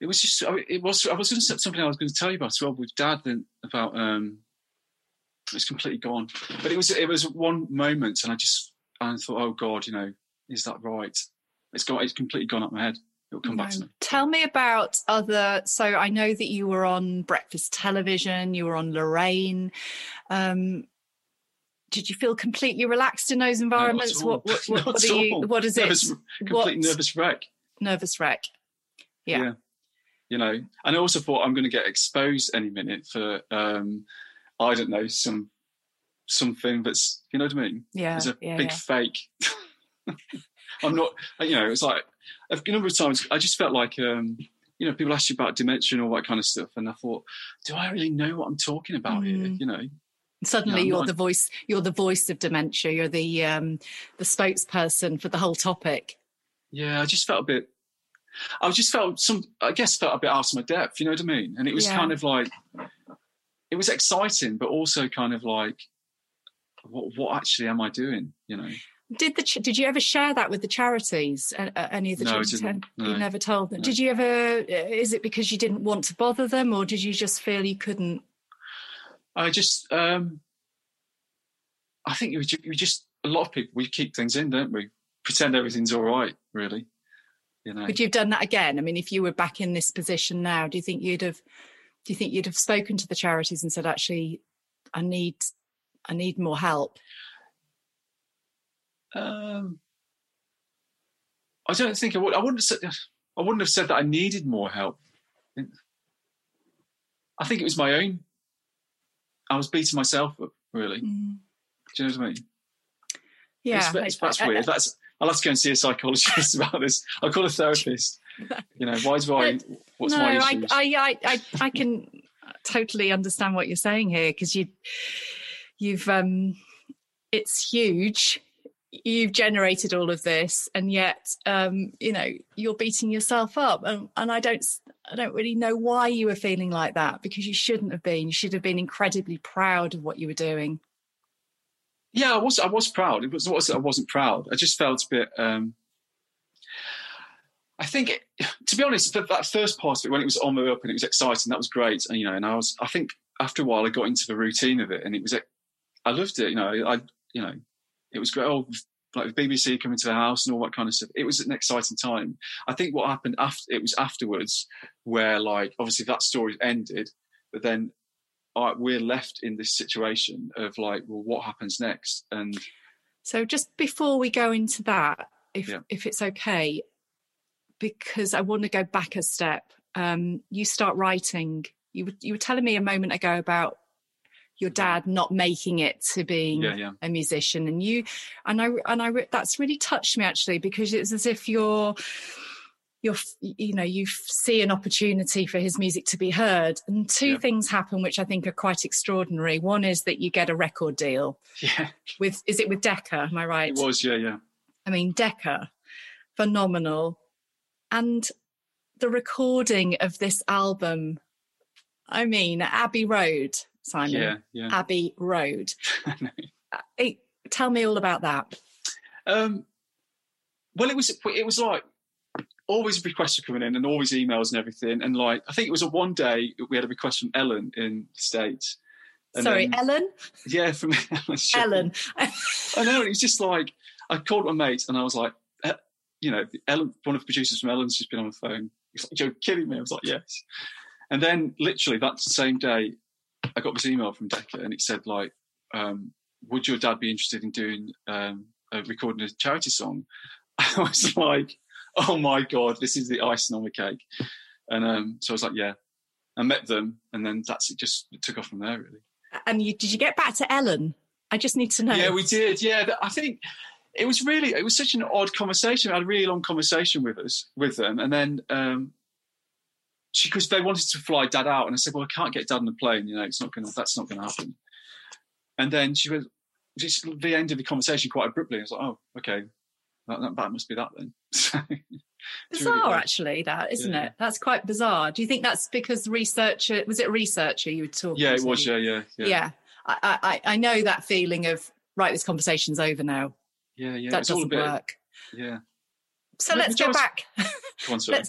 it was just it was i was going to say something i was going to tell you about as well with dad then about um it's completely gone. But it was it was one moment and i just i thought oh god you know is that right? It's gone it's completely gone up my head. It'll come no. back to me. Tell me about other so i know that you were on breakfast television you were on lorraine um did you feel completely relaxed in those environments? No, what, what, what, what, are you, what is nervous, it? Complete nervous wreck. Nervous wreck. Yeah. yeah. You know, and I also thought I'm going to get exposed any minute for, um, I don't know, some something that's, you know what I mean? Yeah. It's a yeah, big yeah. fake. I'm not, you know, it's like a number of times I just felt like, um, you know, people ask you about dementia and all that kind of stuff. And I thought, do I really know what I'm talking about mm. here? You know, suddenly no, you're not. the voice you're the voice of dementia. You're the um the spokesperson for the whole topic. Yeah i just felt a bit i just felt some i guess felt a bit out of my depth you know what i mean? And it was yeah. kind of like it was exciting but also kind of like what what actually am i doing you know? Did the did you ever share that with the charities? Uh, uh any of the no, charities? no, you never told them. No. did you ever uh, is it because you didn't want to bother them or did you just feel you couldn't I just, um, I think we, we just a lot of people we keep things in, don't we? pretend everything's all right, really. You know. Would you have done that again? I mean, if you were back in this position now, do you think you'd have? Do you think you'd have spoken to the charities and said, "Actually, I need, I need more help"? Um, I don't think I would. I wouldn't have said. I wouldn't have said that I needed more help. I think it was my own. I was beating myself up, really. Mm. Do you know what I mean? Yeah, it's, that's I, weird. I, that's I'll have to go and see a psychologist about this. I'll call a therapist. You know, why do I? What's no, my issues? I, I, I, I can totally understand what you're saying here because you, you've, um, it's huge. You've generated all of this, and yet, um, you know, you're beating yourself up, and, and I don't, I don't really know why you were feeling like that because you shouldn't have been. You should have been incredibly proud of what you were doing. Yeah, I was. I was proud. It was. was I wasn't proud. I just felt a bit. Um, I think, it, to be honest, that first part of it when it was on the up and it was exciting, that was great. And you know, and I was. I think after a while, I got into the routine of it, and it was. I loved it. You know, I. You know, it was great. Oh, like the BBC coming to the house and all that kind of stuff. It was an exciting time. I think what happened after it was afterwards, where like obviously that story ended, but then we're left in this situation of like, well, what happens next? And so, just before we go into that, if yeah. if it's okay, because I want to go back a step. Um, you start writing. You were, you were telling me a moment ago about your dad not making it to being yeah, yeah. a musician, and you and I and I that's really touched me actually because it's as if you're you're you know you see an opportunity for his music to be heard and two yeah. things happen which i think are quite extraordinary. One is that you get a record deal yeah. with is it with decca? Am i right? It was yeah yeah. I mean decca phenomenal. And the recording of this album i mean abbey road simon yeah, yeah. abbey road uh, tell me all about that um well it was it was like always requests were coming in and always emails and everything. And like, I think it was a one day we had a request from Ellen in the States. Sorry, then, Ellen? Yeah, from Ellen. Ellen. I know. It was just like, I called my mate and I was like, eh, you know, Ellen, one of the producers from Ellen's just been on the phone. He's like, you're kidding me. I was like, yes. And then literally that same day, I got this email from Decca and it said like, um, would your dad be interested in doing um, recording a charity song? I was like, oh my god, this is the icing on the cake. And um, so I was like, yeah. I met them, and then that's it. Just took off from there, really. And you, did you get back to Ellen? I just need to know. Yeah, we did. Yeah, I think it was really it was such an odd conversation. I had a really long conversation with us with them, and then um, she because they wanted to fly Dad out, and I said, well, I can't get Dad on the plane. You know, it's not going. to That's not going to happen. And then she went. Just the end of the conversation quite abruptly. I was like, oh, okay, that, that, that must be that then. bizarre, really actually, that isn't yeah. it? That's quite bizarre. Do you think that's because researcher was it researcher you were talking? Yeah, it to? was. Yeah, yeah, yeah. Yeah, I, I, I know that feeling of right. This conversation's over now. Yeah, yeah. That it's doesn't work. Yeah. So let's go back. Come on, sorry.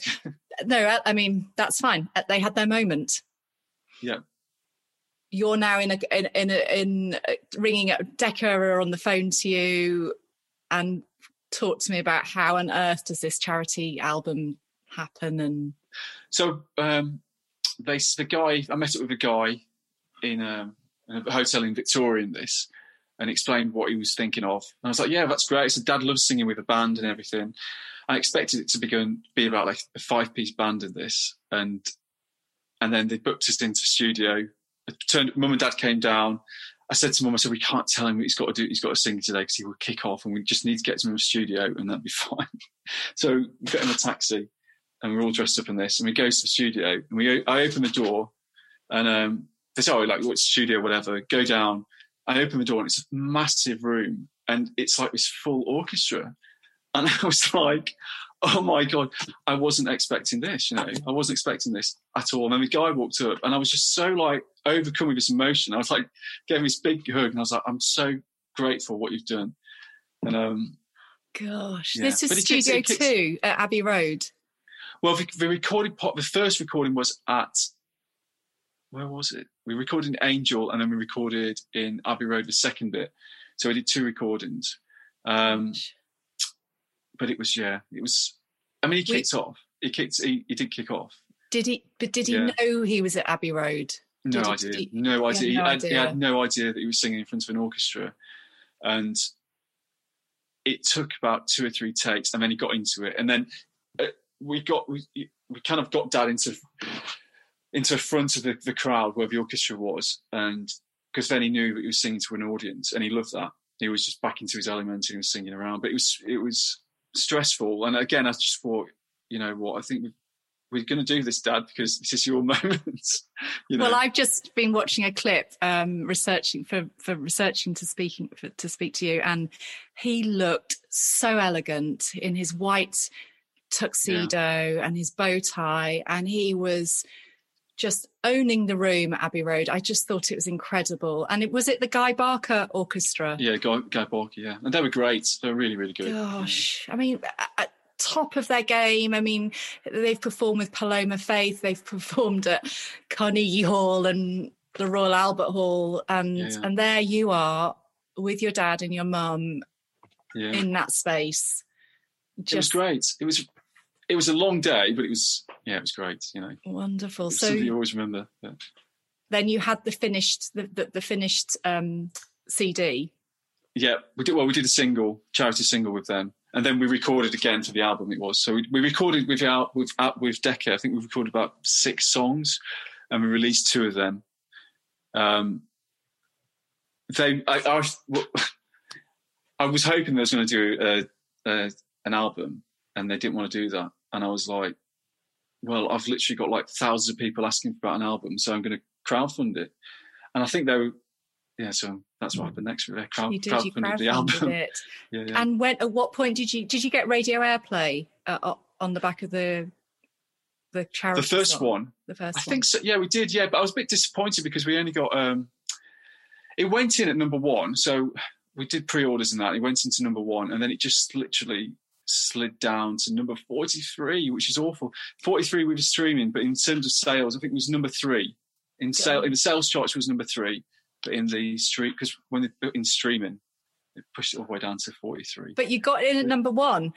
no, I mean that's fine. Uh, they had their moment. Yeah. You're now in a in in, a, in uh, ringing up Decca on the phone to you, and talk to me about how on earth does this charity album happen and so um they the guy i met up with a guy in a, um, a hotel in victoria in this and explained what he was thinking of and i was like yeah that's great so dad loves singing with a band and everything i expected it to be going be about like a five piece band in this and and then they booked us into studio turned mum and dad came down I said to mum, I said, we can't tell him what he's got to do. He's got to sing today because he will kick off and we just need to get to him the studio and that'd be fine. so we get in a taxi and we're all dressed up in this and we go to the studio and we, I open the door and, um, they say, oh, like, what's studio, whatever, go down. I open the door and it's a massive room and it's like this full orchestra. And I was like, oh my god, I wasn't expecting this. You know, I wasn't expecting this at all. And then the guy walked up, and I was just so like overcome with this emotion. I was like, gave him this big hug, and I was like, I'm so grateful what you've done. And um, gosh, yeah. this is Studio Two at Abbey Road. Well, the, the recording part, the first recording was at where was it? We recorded in Angel, and then we recorded in Abbey Road the second bit. So we did two recordings. Um, but it was yeah, it was. I mean, he kicked off. He kicked. He, he did kick off. Did he? But did he Yeah. know he was at Abbey Road? No Did idea. he- no he had idea. He no had, he idea. had no idea that he was singing in front of an orchestra, and it took about two or three takes, and then he got into it, and then uh, we got we, we kind of got Dad into into the front of the, the crowd where the orchestra was, and because then he knew that he was singing to an audience, and he loved that. He was just back into his element and he was singing around, but it was it was stressful, and again, I just thought, you know what, I think. We've, we're going to do this, Dad, because this is your moment. you know? Well, I've just been watching a clip, um, researching for for researching to speaking for, to speak to you, and he looked so elegant in his white tuxedo and his bow tie, and he was just owning the room at Abbey Road. I just thought it was incredible, and it was it the Guy Barker Orchestra. Yeah, Guy, Guy Barker, yeah. And they were great. They were really, really good. Gosh, I mean, at top of their game. I mean, they've performed with Paloma Faith, they've performed at Carnegie Hall and the Royal Albert Hall, and Yeah, yeah. and there you are with your dad and your mum Yeah. in that space. it was great. It was it was a long day, but it was yeah, it was great, you know. Wonderful. So you always remember. Yeah. then you had the finished the the, the finished um, CD. yeah, we did well, we did a single, charity single with them. And then we recorded again for the album it was. So we, we recorded with our with out with Decca, I think we recorded about six songs and we released two of them. Um they I, I, was- I was hoping they was going to do a, a, an album, and they didn't want to do that. And I was like, "Well, I've literally got like thousands of people asking about an album, so I'm going to crowdfund it." And I think they were, yeah. So that's what happened next. We crowd, you did you crowdfunded the album. it. yeah, yeah. And when at what point did you did you get radio airplay uh, on the back of the the charity? the first song? one, The first I one. think so. Yeah, we did. Yeah, but I was a bit disappointed because we only got. um It went in at number one, so we did pre-orders and that. It went into number one, and then it just literally slid down to number forty-three, which is awful. Forty-three with streaming, but in terms of sales, I think it was number three in sale. In the sales charts, it was number three, but in the street because when they put in streaming, it pushed it all the way down to forty-three. But you got in at number one.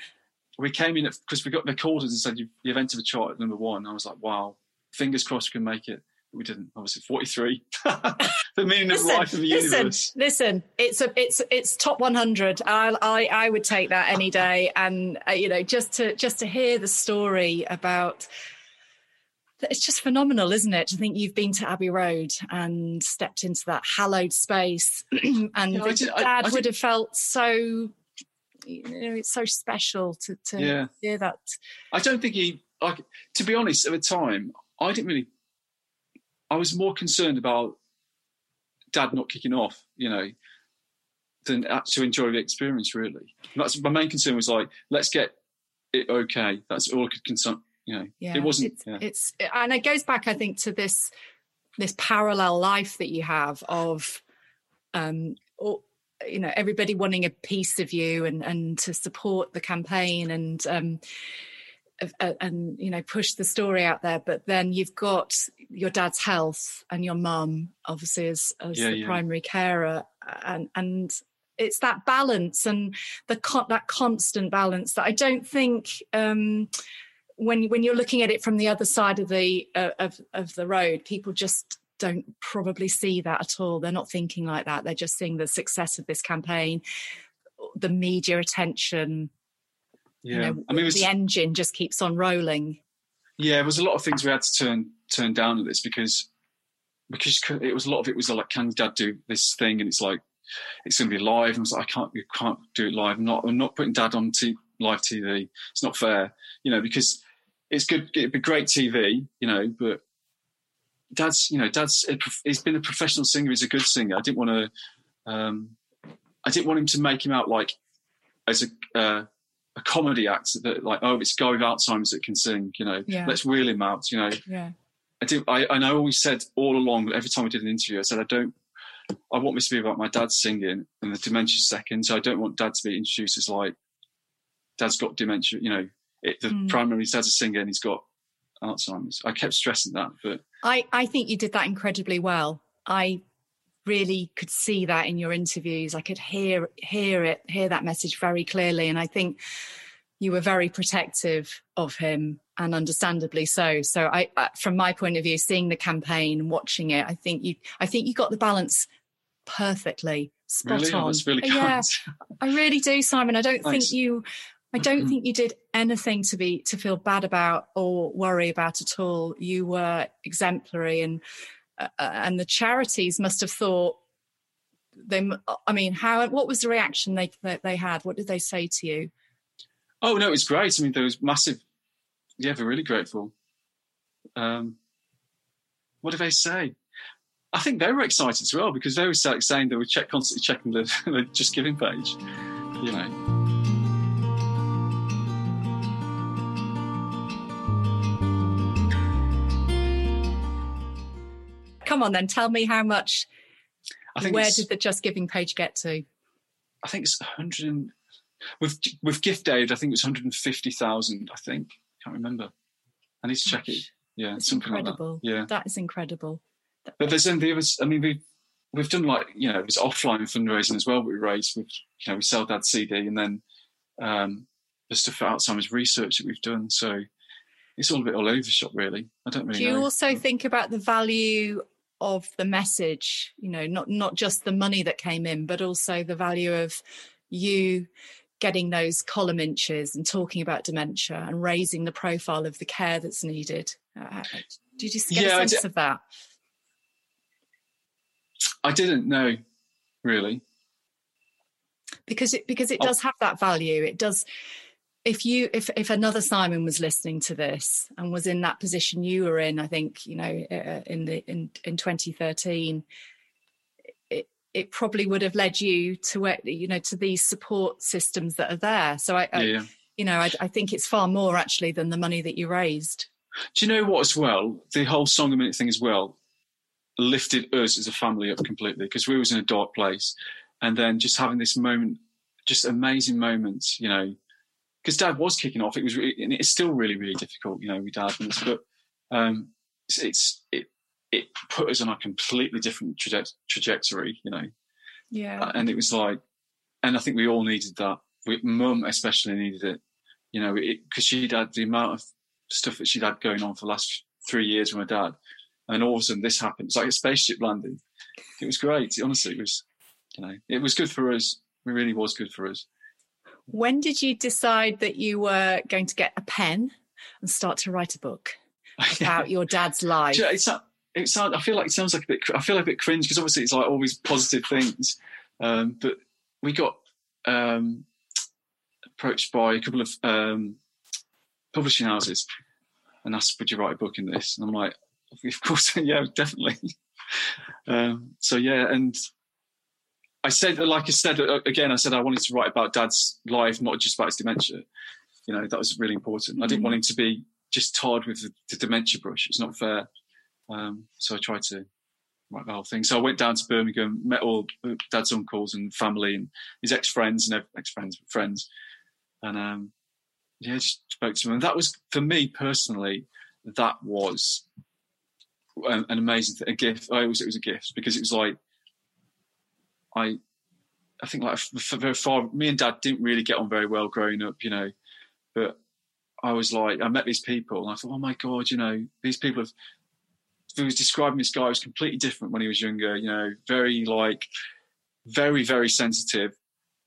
we came in because we got the called and said you've, you've entered the chart at number one. I was like, wow, fingers crossed we can make it. We didn't. Obviously, forty-three. the meaning of life in the listen, universe. listen. It's a it's it's top 100. I I I would take that any day. And uh, you know, just to just to hear the story about. It's just phenomenal, isn't it? To think you've been to Abbey Road and stepped into that hallowed space, and I did- your I- dad I would have felt so. You know, it's so special to to Yeah. hear that. I don't think he. Like, to be honest, at the time, I didn't really. I was more concerned about Dad not kicking off, you know, than to enjoy the experience. Really, that's my main concern. Was like, let's get it okay. That's all I could concern. You know, yeah it wasn't. it's, yeah. it's and it goes back i think to this this parallel life that you have of um or, you know everybody wanting a piece of you and and to support the campaign and um uh, and you know push the story out there but then you've got your dad's health and your mum obviously as, as Yeah, the yeah. primary carer and and it's that balance and the con- that constant balance that I don't think um, when when you're looking at it from the other side of the uh, of of the road, people just don't probably see that at all. They're not thinking like that. They're just seeing the success of this campaign, the media attention. yeah. You know, I mean, the engine just keeps on rolling. Yeah, there was a lot of things we had to turn turn down at this because because it was a lot of it was like, can Dad do this thing? And it's like it's going to be live. And I was like, I can't, you can't do it live. I'm not, I'm not putting Dad on t- live TV. It's not fair, you know, because it's good. It'd be great TV, you know, but Dad's, you know, Dad's he's been a professional singer. He's a good singer. I didn't want to, um, I didn't want him to make him out like as a uh, a comedy act that like oh it's guy with Alzheimer's that can sing. You know, Yeah. let's wheel him out. You know, Yeah. I did. I and I always said all along, every time I did an interview, I said I don't. I want this to be about my dad singing and the dementia second. So I don't want dad to be introduced as like, dad's got dementia. You know, it, the Mm. primary dad's a singer and he's got Alzheimer's. I kept stressing that, but I, I think you did that incredibly well. I really could see that in your interviews. I could hear hear it, hear that message very clearly. And I think you were very protective of him and understandably so so I, from my point of view seeing the campaign watching it i think you i think you got the balance perfectly spot really? on really uh, yeah i really do simon i don't Thanks. think you i don't think you did anything to be to feel bad about or worry about at all you were exemplary and uh, and the charities must have thought they i mean how what was the reaction they they, had what did they say to you Oh no, it was great. I mean, there was massive. Yeah, we're really grateful. Um, what did they say? I think they were excited as well because they were saying they were check constantly checking the, the just giving page. You know. Come on then tell me how much I think where did the just giving page get to I think it's 100 and, with with gift aid. I think it was 150,000. I think can't remember. I need to check it. Yeah, it's something incredible like that. Yeah. that is incredible But there's then the others. I mean, we've we've done like you know, there's offline fundraising as well. We raise with you know, we sell Dad CD, and then um, the stuff for Alzheimer's research that we've done. So it's all a bit all over the shop, really. I don't really do you know. also think about the value of the message you know not not just the money that came in but also the value of you getting those column inches and talking about dementia and raising the profile of the care that's needed uh, did you get Yeah, a sense d- of that I didn't know, really. because it because it Oh. does have that value it does if you if if another simon was listening to this and was in that position you were in i think you know uh, in the in in 2013 it it probably would have led you to where you know to these support systems that are there so i, I Yeah, yeah. you know I, I think it's far more actually than the money that you raised Do you know what? As well, the whole song a minute thing as well lifted us as a family up completely because we was in a dark place, and then just having this moment, just amazing moments, you know, because Dad was kicking off. It was, really, and it's still really, really difficult, you know, with Dad and this, but um, it's, it's it it put us on a completely different traje- trajectory, you know, yeah and it was like, and I think we all needed that. We, Mum especially needed it, you know, because she'd had the amount of stuff that she'd had going on for the last three years with my dad, and all of a sudden this happened. It's like a spaceship landing. It was great. Honestly, it was, you know, it was good for us. It really was good for us. When did you decide that you were going to get a pen and start to write a book about your dad's life it's not, it sound, I feel like it sounds like a bit. I feel like a bit cringe because obviously it's like all these positive things, um, but we got um, approached by a couple of um, publishing houses and asked, "Would you write a book in this?" And I'm like, "Of course, yeah, definitely." um, so yeah, and I said, like I said uh, again, I said I wanted to write about Dad's life, not just about his dementia. You know, that was really important. I didn't want him to be just tarred with the, the dementia brush. It's not fair. Um, so I tried to write the whole thing. So I went down to Birmingham, met all Dad's uncles and family and his ex friends and ex friends, friends, and um, yeah, just spoke to him. And that was for me personally, that was an, an amazing thing, a gift. I always it was a gift because it was like I. I think like for very far, me and Dad didn't really get on very well growing up, you know. But I was like, I met these people, and I thought, oh my god, you know, these people have he was describing this guy who was completely different when he was younger, you know, very like very, very sensitive,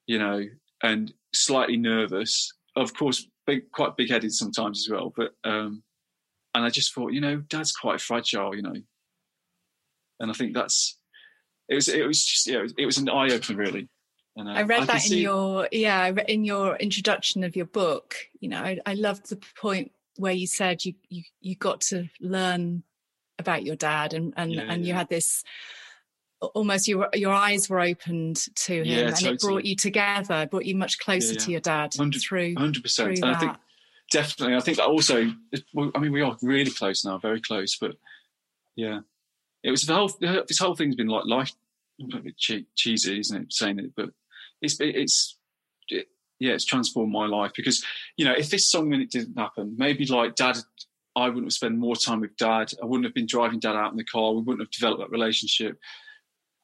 you know, and slightly nervous. Of course, big quite big headed sometimes as well. But um and I just thought, you know, dad's quite fragile, you know. And I think that's it was it was just yeah, it was, it was an eye opener really. And, uh, I read can that in see- your yeah in your introduction of your book. You know, I, I loved the point where you said you you you got to learn about your dad and and Yeah, and you had this almost your your eyes were opened to him Yeah, and it brought you together, brought you much closer Yeah, to your dad Hundred- through hundred percent. through And I think that. definitely, I think that also. well, I mean, we are really close now, very close. But yeah, it was the whole. This whole thing's been like life. A bit che- cheesy, isn't it? Saying it, but it's it's it, yeah, it's transformed my life because you know if this song minute didn't happen, maybe like Dad, I wouldn't have spent more time with Dad. I wouldn't have been driving Dad out in the car. We wouldn't have developed that relationship.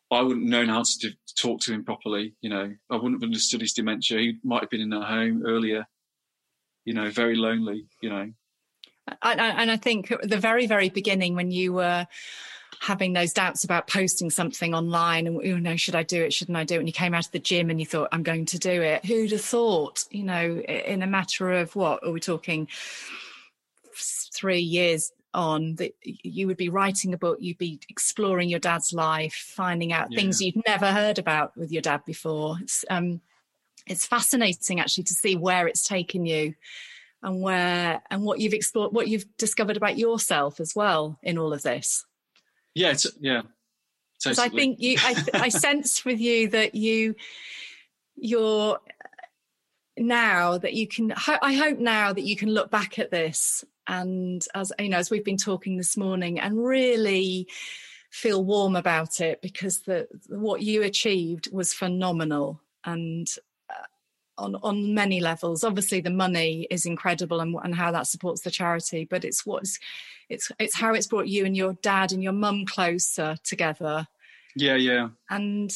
I wouldn't have known how to talk to him properly. You know, I wouldn't have understood his dementia. He might have been in a home earlier you know, very lonely, you know. and I think at the very, very beginning when you were having those doubts about posting something online and you know should i do it shouldn't i do it? And you came out of the gym and you thought i'm going to do it. Who'd have thought you know in a matter of what are we talking three years on that you would be writing a book you'd be exploring your dad's life finding out yeah. things you'd never heard about with your dad before. It's um it's fascinating actually to see where it's taken you and where and what you've explored what you've discovered about yourself as well in all of this yeah, it's, yeah. Because I think you, I, I sense with you that you, you're uh, now that you can. I hope now that you can look back at this and as you know, as we've been talking this morning, and really feel warm about it because the what you achieved was phenomenal and on on many levels. Obviously, the money is incredible and, and how that supports the charity, but it's what's it's it's how it's brought you and your dad and your mum closer together. Yeah, yeah. And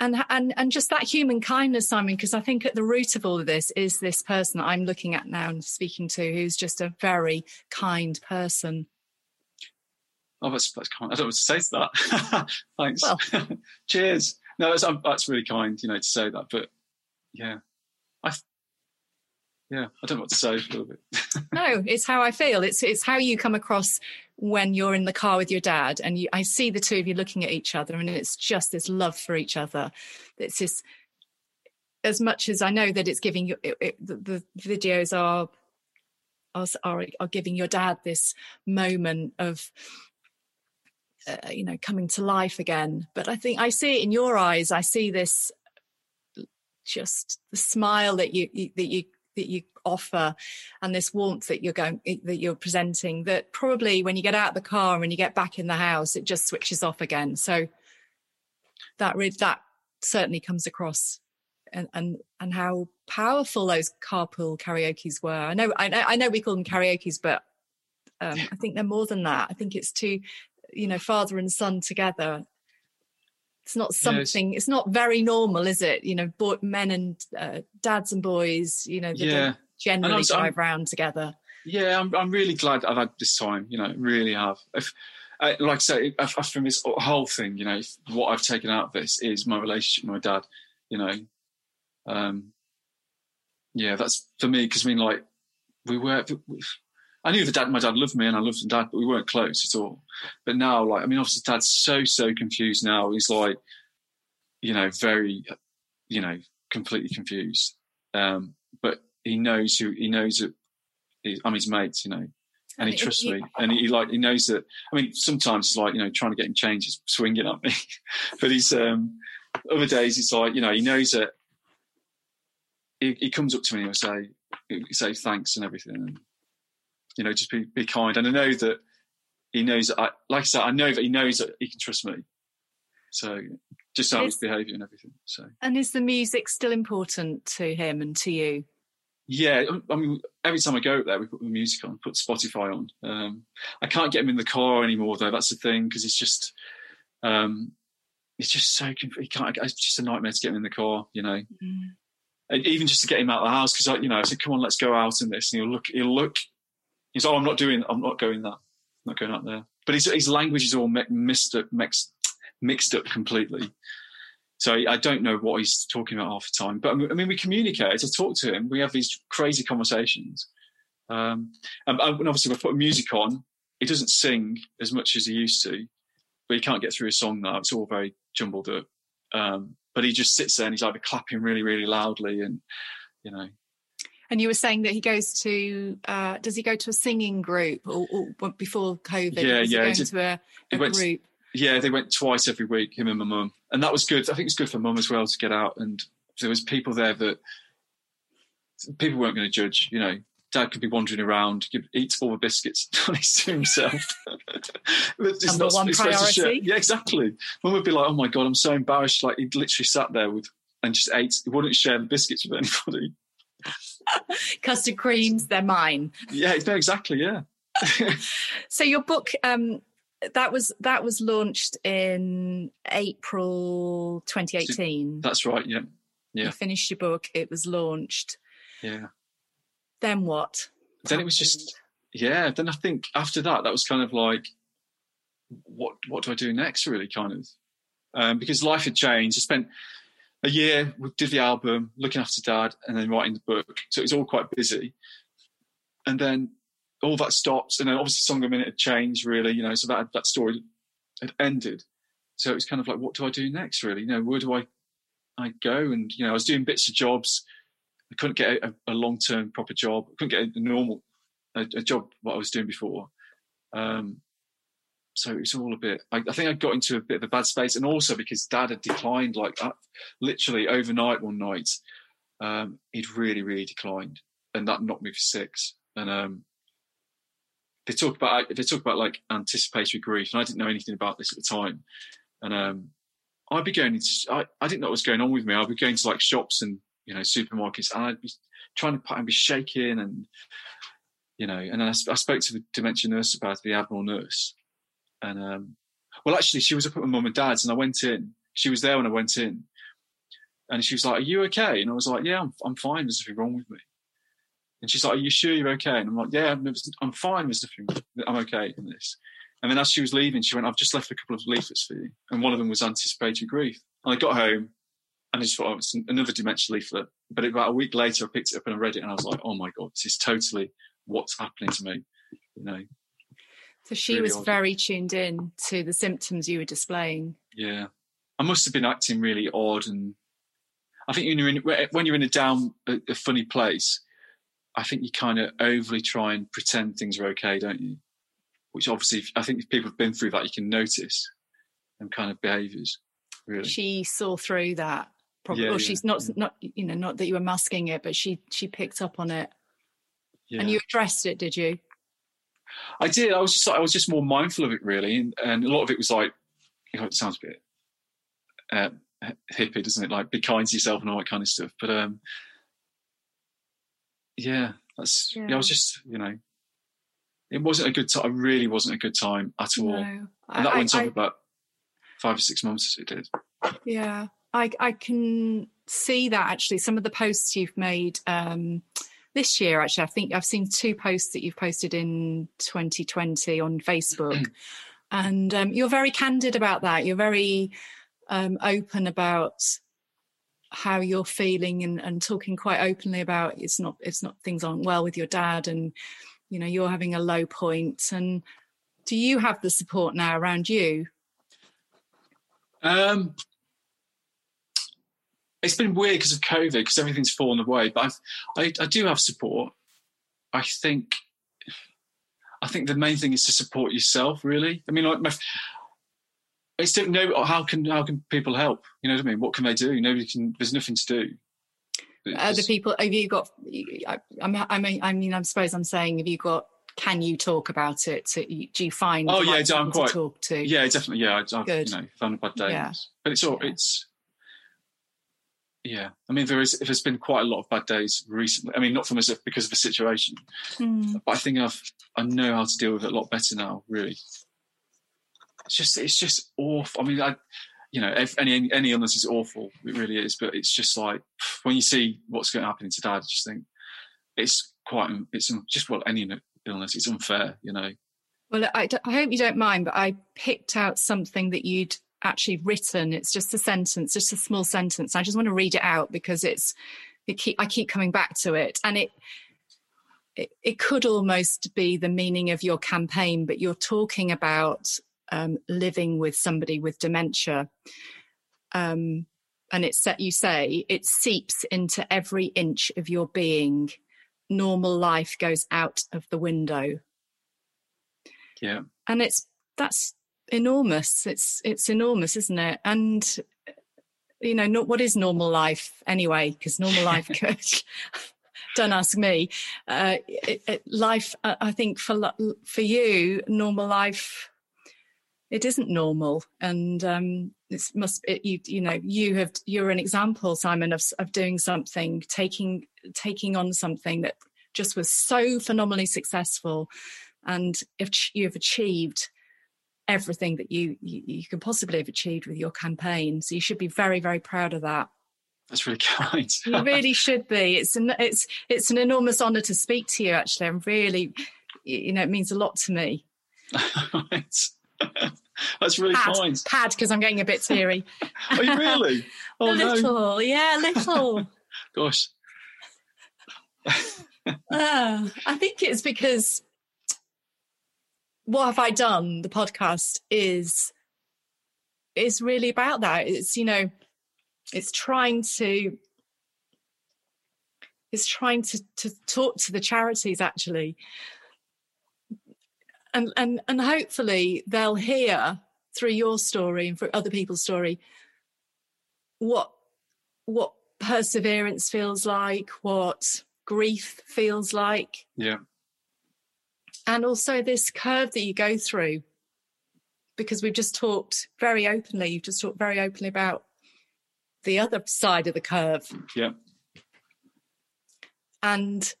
and and and just that human kindness, Simon, because I think at the root of all of this is this person that I'm looking at now and speaking to, who's just a very kind person. Oh, that's, that's kind. I don't know what to say to that. Thanks. Well. Cheers. No, that's, um, that's really kind, you know, to say that. But yeah, yeah, I don't know what to say no, it's how I feel. It's it's how you come across when you're in the car with your dad, and you, I see the two of you looking at each other, and it's just this love for each other. It's this. As much as I know that it's giving you, it, it, the, the videos are, are are giving your dad this moment of uh, you know coming to life again but i think i see it in your eyes i see this just the smile that you, you that you that you offer and this warmth that you're going that you're presenting that probably when you get out of the car and you get back in the house it just switches off again. So that really that certainly comes across and and and how powerful those carpool karaoke's were. I know i know, I know we call them karaoke's but um, i think they're more than that. I think it's two you know father and son together it's not something it's not very normal is it you know boy, men and uh, dads and boys you know yeah. generally drive I'm, around together yeah I'm, I'm really glad i've had this time you know really have if, uh, like I say, if from this whole thing, you know, what I've taken out of this is my relationship with my dad. You know, um, yeah, that's for me because I mean, like, we were I knew the dad, my dad loved me and I loved the dad, but we weren't close at all. But now, like, I mean, obviously, dad's so, so confused now. He's like, you know, very, you know, completely confused. Um, but he knows who, he knows that I'm his mate, you know, and he trusts me. And he, like, he knows that, I mean, sometimes it's like, you know, trying to get him changes, swinging at me. but he's, um, other days it's like, you know, he knows that he, he comes up to me and he'll say, he'll say thanks and everything. And, you know, just be, be kind. And I know that he knows that I, like I said, I know that he knows that he can trust me. So just how his behaviour and everything. So. And is the music still important to him and to you? Yeah, I mean, every time I go up there, we put the music on, put Spotify on. Um, I can't get him in the car anymore, though. That's the thing because it's just, um, it's just so he can't. It's just a nightmare to get him in the car, you know. Mm. Even just to get him out of the house because, you know, I said, "Come on, let's go out in this." And he'll look, he'll look He's, oh, I'm not doing, I'm not going that, I'm not going up there. But his, his language is all mixed up, mixed, mixed up completely. So I don't know what he's talking about half the time. But I mean, we communicate. I talk to him. We have these crazy conversations. Um, and, and obviously, we put music on. He doesn't sing as much as he used to, but he can't get through a song now. It's all very jumbled up. Um, but he just sits there and he's either clapping really, really loudly and, you know, and you were saying that he goes to, uh, does he go to a singing group or, or before COVID? Yeah, yeah. He went to a, a group? Yeah, they went twice every week, him and my mum. And that was good. I think it's good for mum as well to get out. And there was people there that people weren't going to judge, you know. Dad could be wandering around, eats all the biscuits on to himself. Number not, one priority. Yeah, exactly. Mum would be like, "Oh my god, I'm so embarrassed." Like he literally sat there with and just ate. He wouldn't share the biscuits with anybody. custard creams, they're mine. Yeah, no, exactly. Yeah. so your book, um, that was that was launched in April 2018. That's right. Yeah. Yeah. You finished your book. It was launched. Yeah. then what? Then it was just yeah. Then I think after that, that was kind of like, what what do I do next? Really, kind of, um, because life had changed. I spent a year, we did the album, looking after dad, and then writing the book. So it was all quite busy. And then all that stopped, and then obviously Songaminute had changed, really, you know, so that that story had ended. So it was kind of like, what do I do next, really? You know, where do I I go? And you know, I was doing bits of jobs. I couldn't get a, a long term proper job. I couldn't get a normal a, a, job what I was doing before. Um, so it was all a bit. I, I, think I got into a bit of a bad space, and also because Dad had declined like uh, literally overnight one night. Um, he'd really, really declined, and that knocked me for six. And um, they talk about they talk about like anticipatory grief, and I didn't know anything about this at the time. And um, I'd be going into I, I didn't know what was going on with me. I'd be going to like shops and you know supermarkets, and I'd be trying to and be shaking and you know. And I, I spoke to the dementia nurse about the Admiral nurse, and um, well, actually, she was up at my mum and dad's, and I went in. She was there when I went in, and she was like, "Are you okay?" And I was like, "Yeah, I'm, I'm fine. There's nothing wrong with me." And she's like, "Are you sure you're okay?" And I'm like, "Yeah, I'm, fine. There's nothing. I'm okay in this." And then as she was leaving, she went, "I've just left a couple of leaflets for you," and one of them was anticipatory grief. And I got home, and I just thought, oh, it's another dementia leaflet. But about a week later, I picked it up and I read it, and I was like, "Oh my god, this is totally what's happening to me." You know, so she really was odd. very tuned in to the symptoms you were displaying. Yeah, I must have been acting really odd, and I think when you're in when you're in a down, a, a funny place, I think you kind of overly try and pretend things are okay, don't you? Which obviously, I think if people have been through that, you can notice them kind of behaviours. Really, she saw through that. Probably, yeah, or yeah, she's not yeah. not you know not that you were masking it, but she she picked up on it. And you addressed it, did you? I did. I was just I was just more mindful of it really, and, and a lot of it was like, you know, it sounds a bit uh, hippie, doesn't it? Like be kind to yourself and all that kind of stuff. But um, yeah, that's yeah. yeah I was just you know, it wasn't a good time. It really wasn't a good time at all. No. And that I, went on about five or six months. It did. Yeah, I I can see that actually. Some of the posts you've made. Um, this year actually i think i've seen two posts that you've posted in 2020 on facebook. And um, you're very candid about that. You're very um, open about how you're feeling and, and talking quite openly about it's not it's not things aren't well with your dad and you know you're having a low point. And do you have the support now around you? Um it's been weird because of COVID, because everything's fallen away. But I, I, I do have support. I think, I think the main thing is to support yourself. Really, I mean, like my, I don't know how can how can people help. You know what I mean? What can they do? Nobody can. There's nothing to do. Other people, have you got? I, I mean, I mean, I suppose I'm saying, have you got? Can you talk about it? Do you find? Oh yeah, I'm quite. To talk to. Yeah, definitely. Yeah, I've Good. you know found a bad day, yeah. but it's all yeah. it's yeah, I mean, there is. There's been quite a lot of bad days recently. I mean, not from us because of the situation, mm. but I think I've I know how to deal with it a lot better now. Really, it's just it's just awful. I mean, I you know, if any any illness is awful. It really is. But it's just like when you see what's going to happen to dad, I just think it's quite it's just well any illness. It's unfair, you know. Well, I, I hope you don't mind, but I picked out something that you'd actually written. It's just a sentence, just a small sentence. I just want to read it out because it's it keep, I keep coming back to it, and it, it it could almost be the meaning of your campaign, but you're talking about um, living with somebody with dementia. Um, and it's that you say it seeps into every inch of your being. Normal life goes out of the window. Yeah. And it's that's enormous. It's it's enormous, isn't it? And you know, not, what is normal life anyway? Because normal life could. don't ask me. Uh, it, it, life, I think, for for you, normal life, it isn't normal, and um, it must. It, you you know, you have you're an example, Simon, of of doing something, taking taking on something that just was so phenomenally successful, and if you've achieved everything that you, you, you can possibly have achieved with your campaign. So you should be very, very proud of that. That's really kind. you really should be. It's an it's it's an enormous honour to speak to you. Actually, I'm really, you know, it means a lot to me. That's really pad, kind. Pad, because I'm getting a bit teary. Are you really? Oh, a little, no. yeah, a little. Gosh. uh, I think it's because what have I done? The podcast is is really about that. It's you know, it's trying to it's trying to to talk to the charities actually and and and hopefully they'll hear through your story and through other people's story what what perseverance feels like what grief feels like yeah and also this curve that you go through because we've just talked very openly you've just talked very openly about the other side of the curve yeah and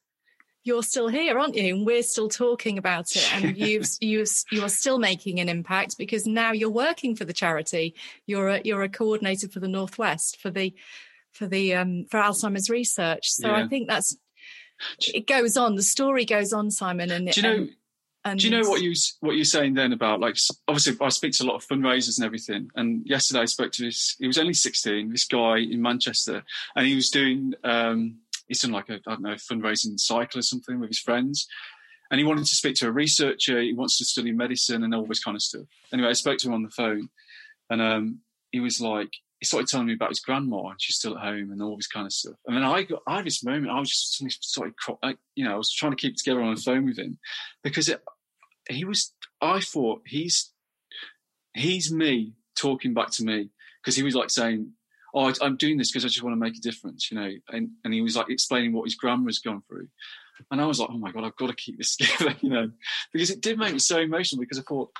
you're still here, aren't you? And we're still talking about it. And you've you you are still making an impact because now you're working for the charity. You're a you're a coordinator for the Northwest for the for the um, for Alzheimer's research. So yeah. I think that's it goes on. The story goes on, Simon. And do you know? And, do you know what you what you're saying then about like obviously I speak to a lot of fundraisers and everything. And yesterday I spoke to this. He was only 16. This guy in Manchester, and he was doing. Um, he's done like a I don't know fundraising cycle or something with his friends, and he wanted to speak to a researcher. He wants to study medicine and all this kind of stuff. Anyway, I spoke to him on the phone, and um, he was like, he started telling me about his grandma and she's still at home and all this kind of stuff. And then I got, I had this moment, I was just suddenly started, you know, I was trying to keep together on the phone with him because it, he was, I thought he's, he's me talking back to me because he was like saying, oh, I, am doing this because I just want to make a difference, you know. And, and he was like explaining what his grandma's gone through. And I was like, oh my God, I've got to keep this together, you know, because it did make me so emotional because I thought,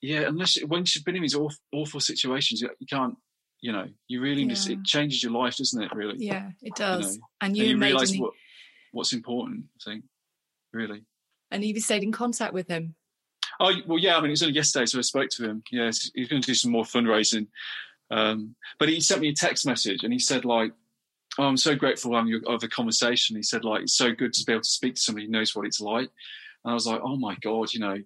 yeah, unless when you've been in these awful, awful situations, you, can't, you know, you really yeah. miss it. Changes your life, doesn't it? Really? Yeah, it does. You know? And you, and you realise what, what's important. I think, really. And you stayed in contact with him. Oh well, yeah. I mean, it was only yesterday, so I spoke to him. Yeah, he's going to do some more fundraising. Um, but he sent me a text message and he said like, oh, I'm so grateful um, of the conversation. He said like, it's so good to be able to speak to somebody who knows what it's like. And I was like, oh my God, you know,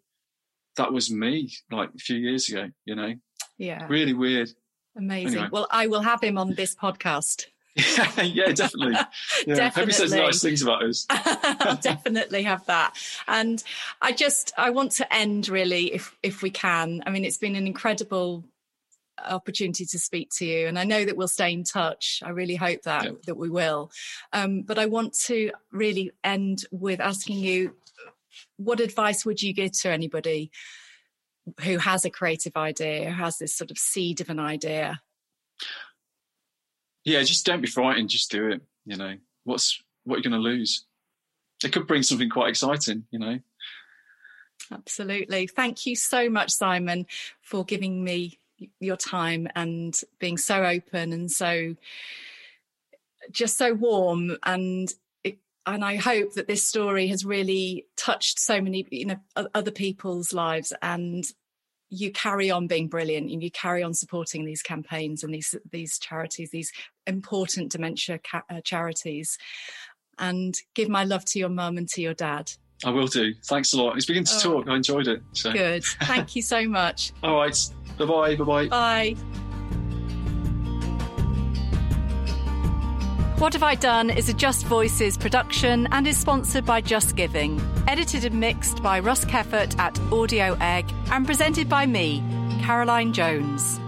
that was me like a few years ago, you know? Yeah. Really weird. Amazing. Anyway. Well, I will have him on this podcast. yeah, definitely. Yeah. definitely. Hope he says nice things about us. I'll definitely have that. And I just I want to end really, if if we can. I mean, it's been an incredible opportunity to speak to you and i know that we'll stay in touch i really hope that yeah. that we will um, but i want to really end with asking you what advice would you give to anybody who has a creative idea who has this sort of seed of an idea yeah just don't be frightened. Just do it you know. What's what are you're going to lose? It could bring something quite exciting you know. Absolutely. Thank you so much simon for giving me your time and being so open and so just so warm. And and I hope that this story has really touched so many you know other people's lives and you carry on being brilliant and you carry on supporting these campaigns and these these charities these important dementia ca- uh, charities and give my love to your mum and to your dad I will do. Thanks a lot. It's beginning to oh, talk. I enjoyed it. So. Good. Thank you so much. All right. Bye-bye. Bye-bye. Bye. What Have I Done is a Just Voices production and is sponsored by JustGiving. Edited and mixed by Russ Keffert at Audio Egg and presented by me, Caroline Jones.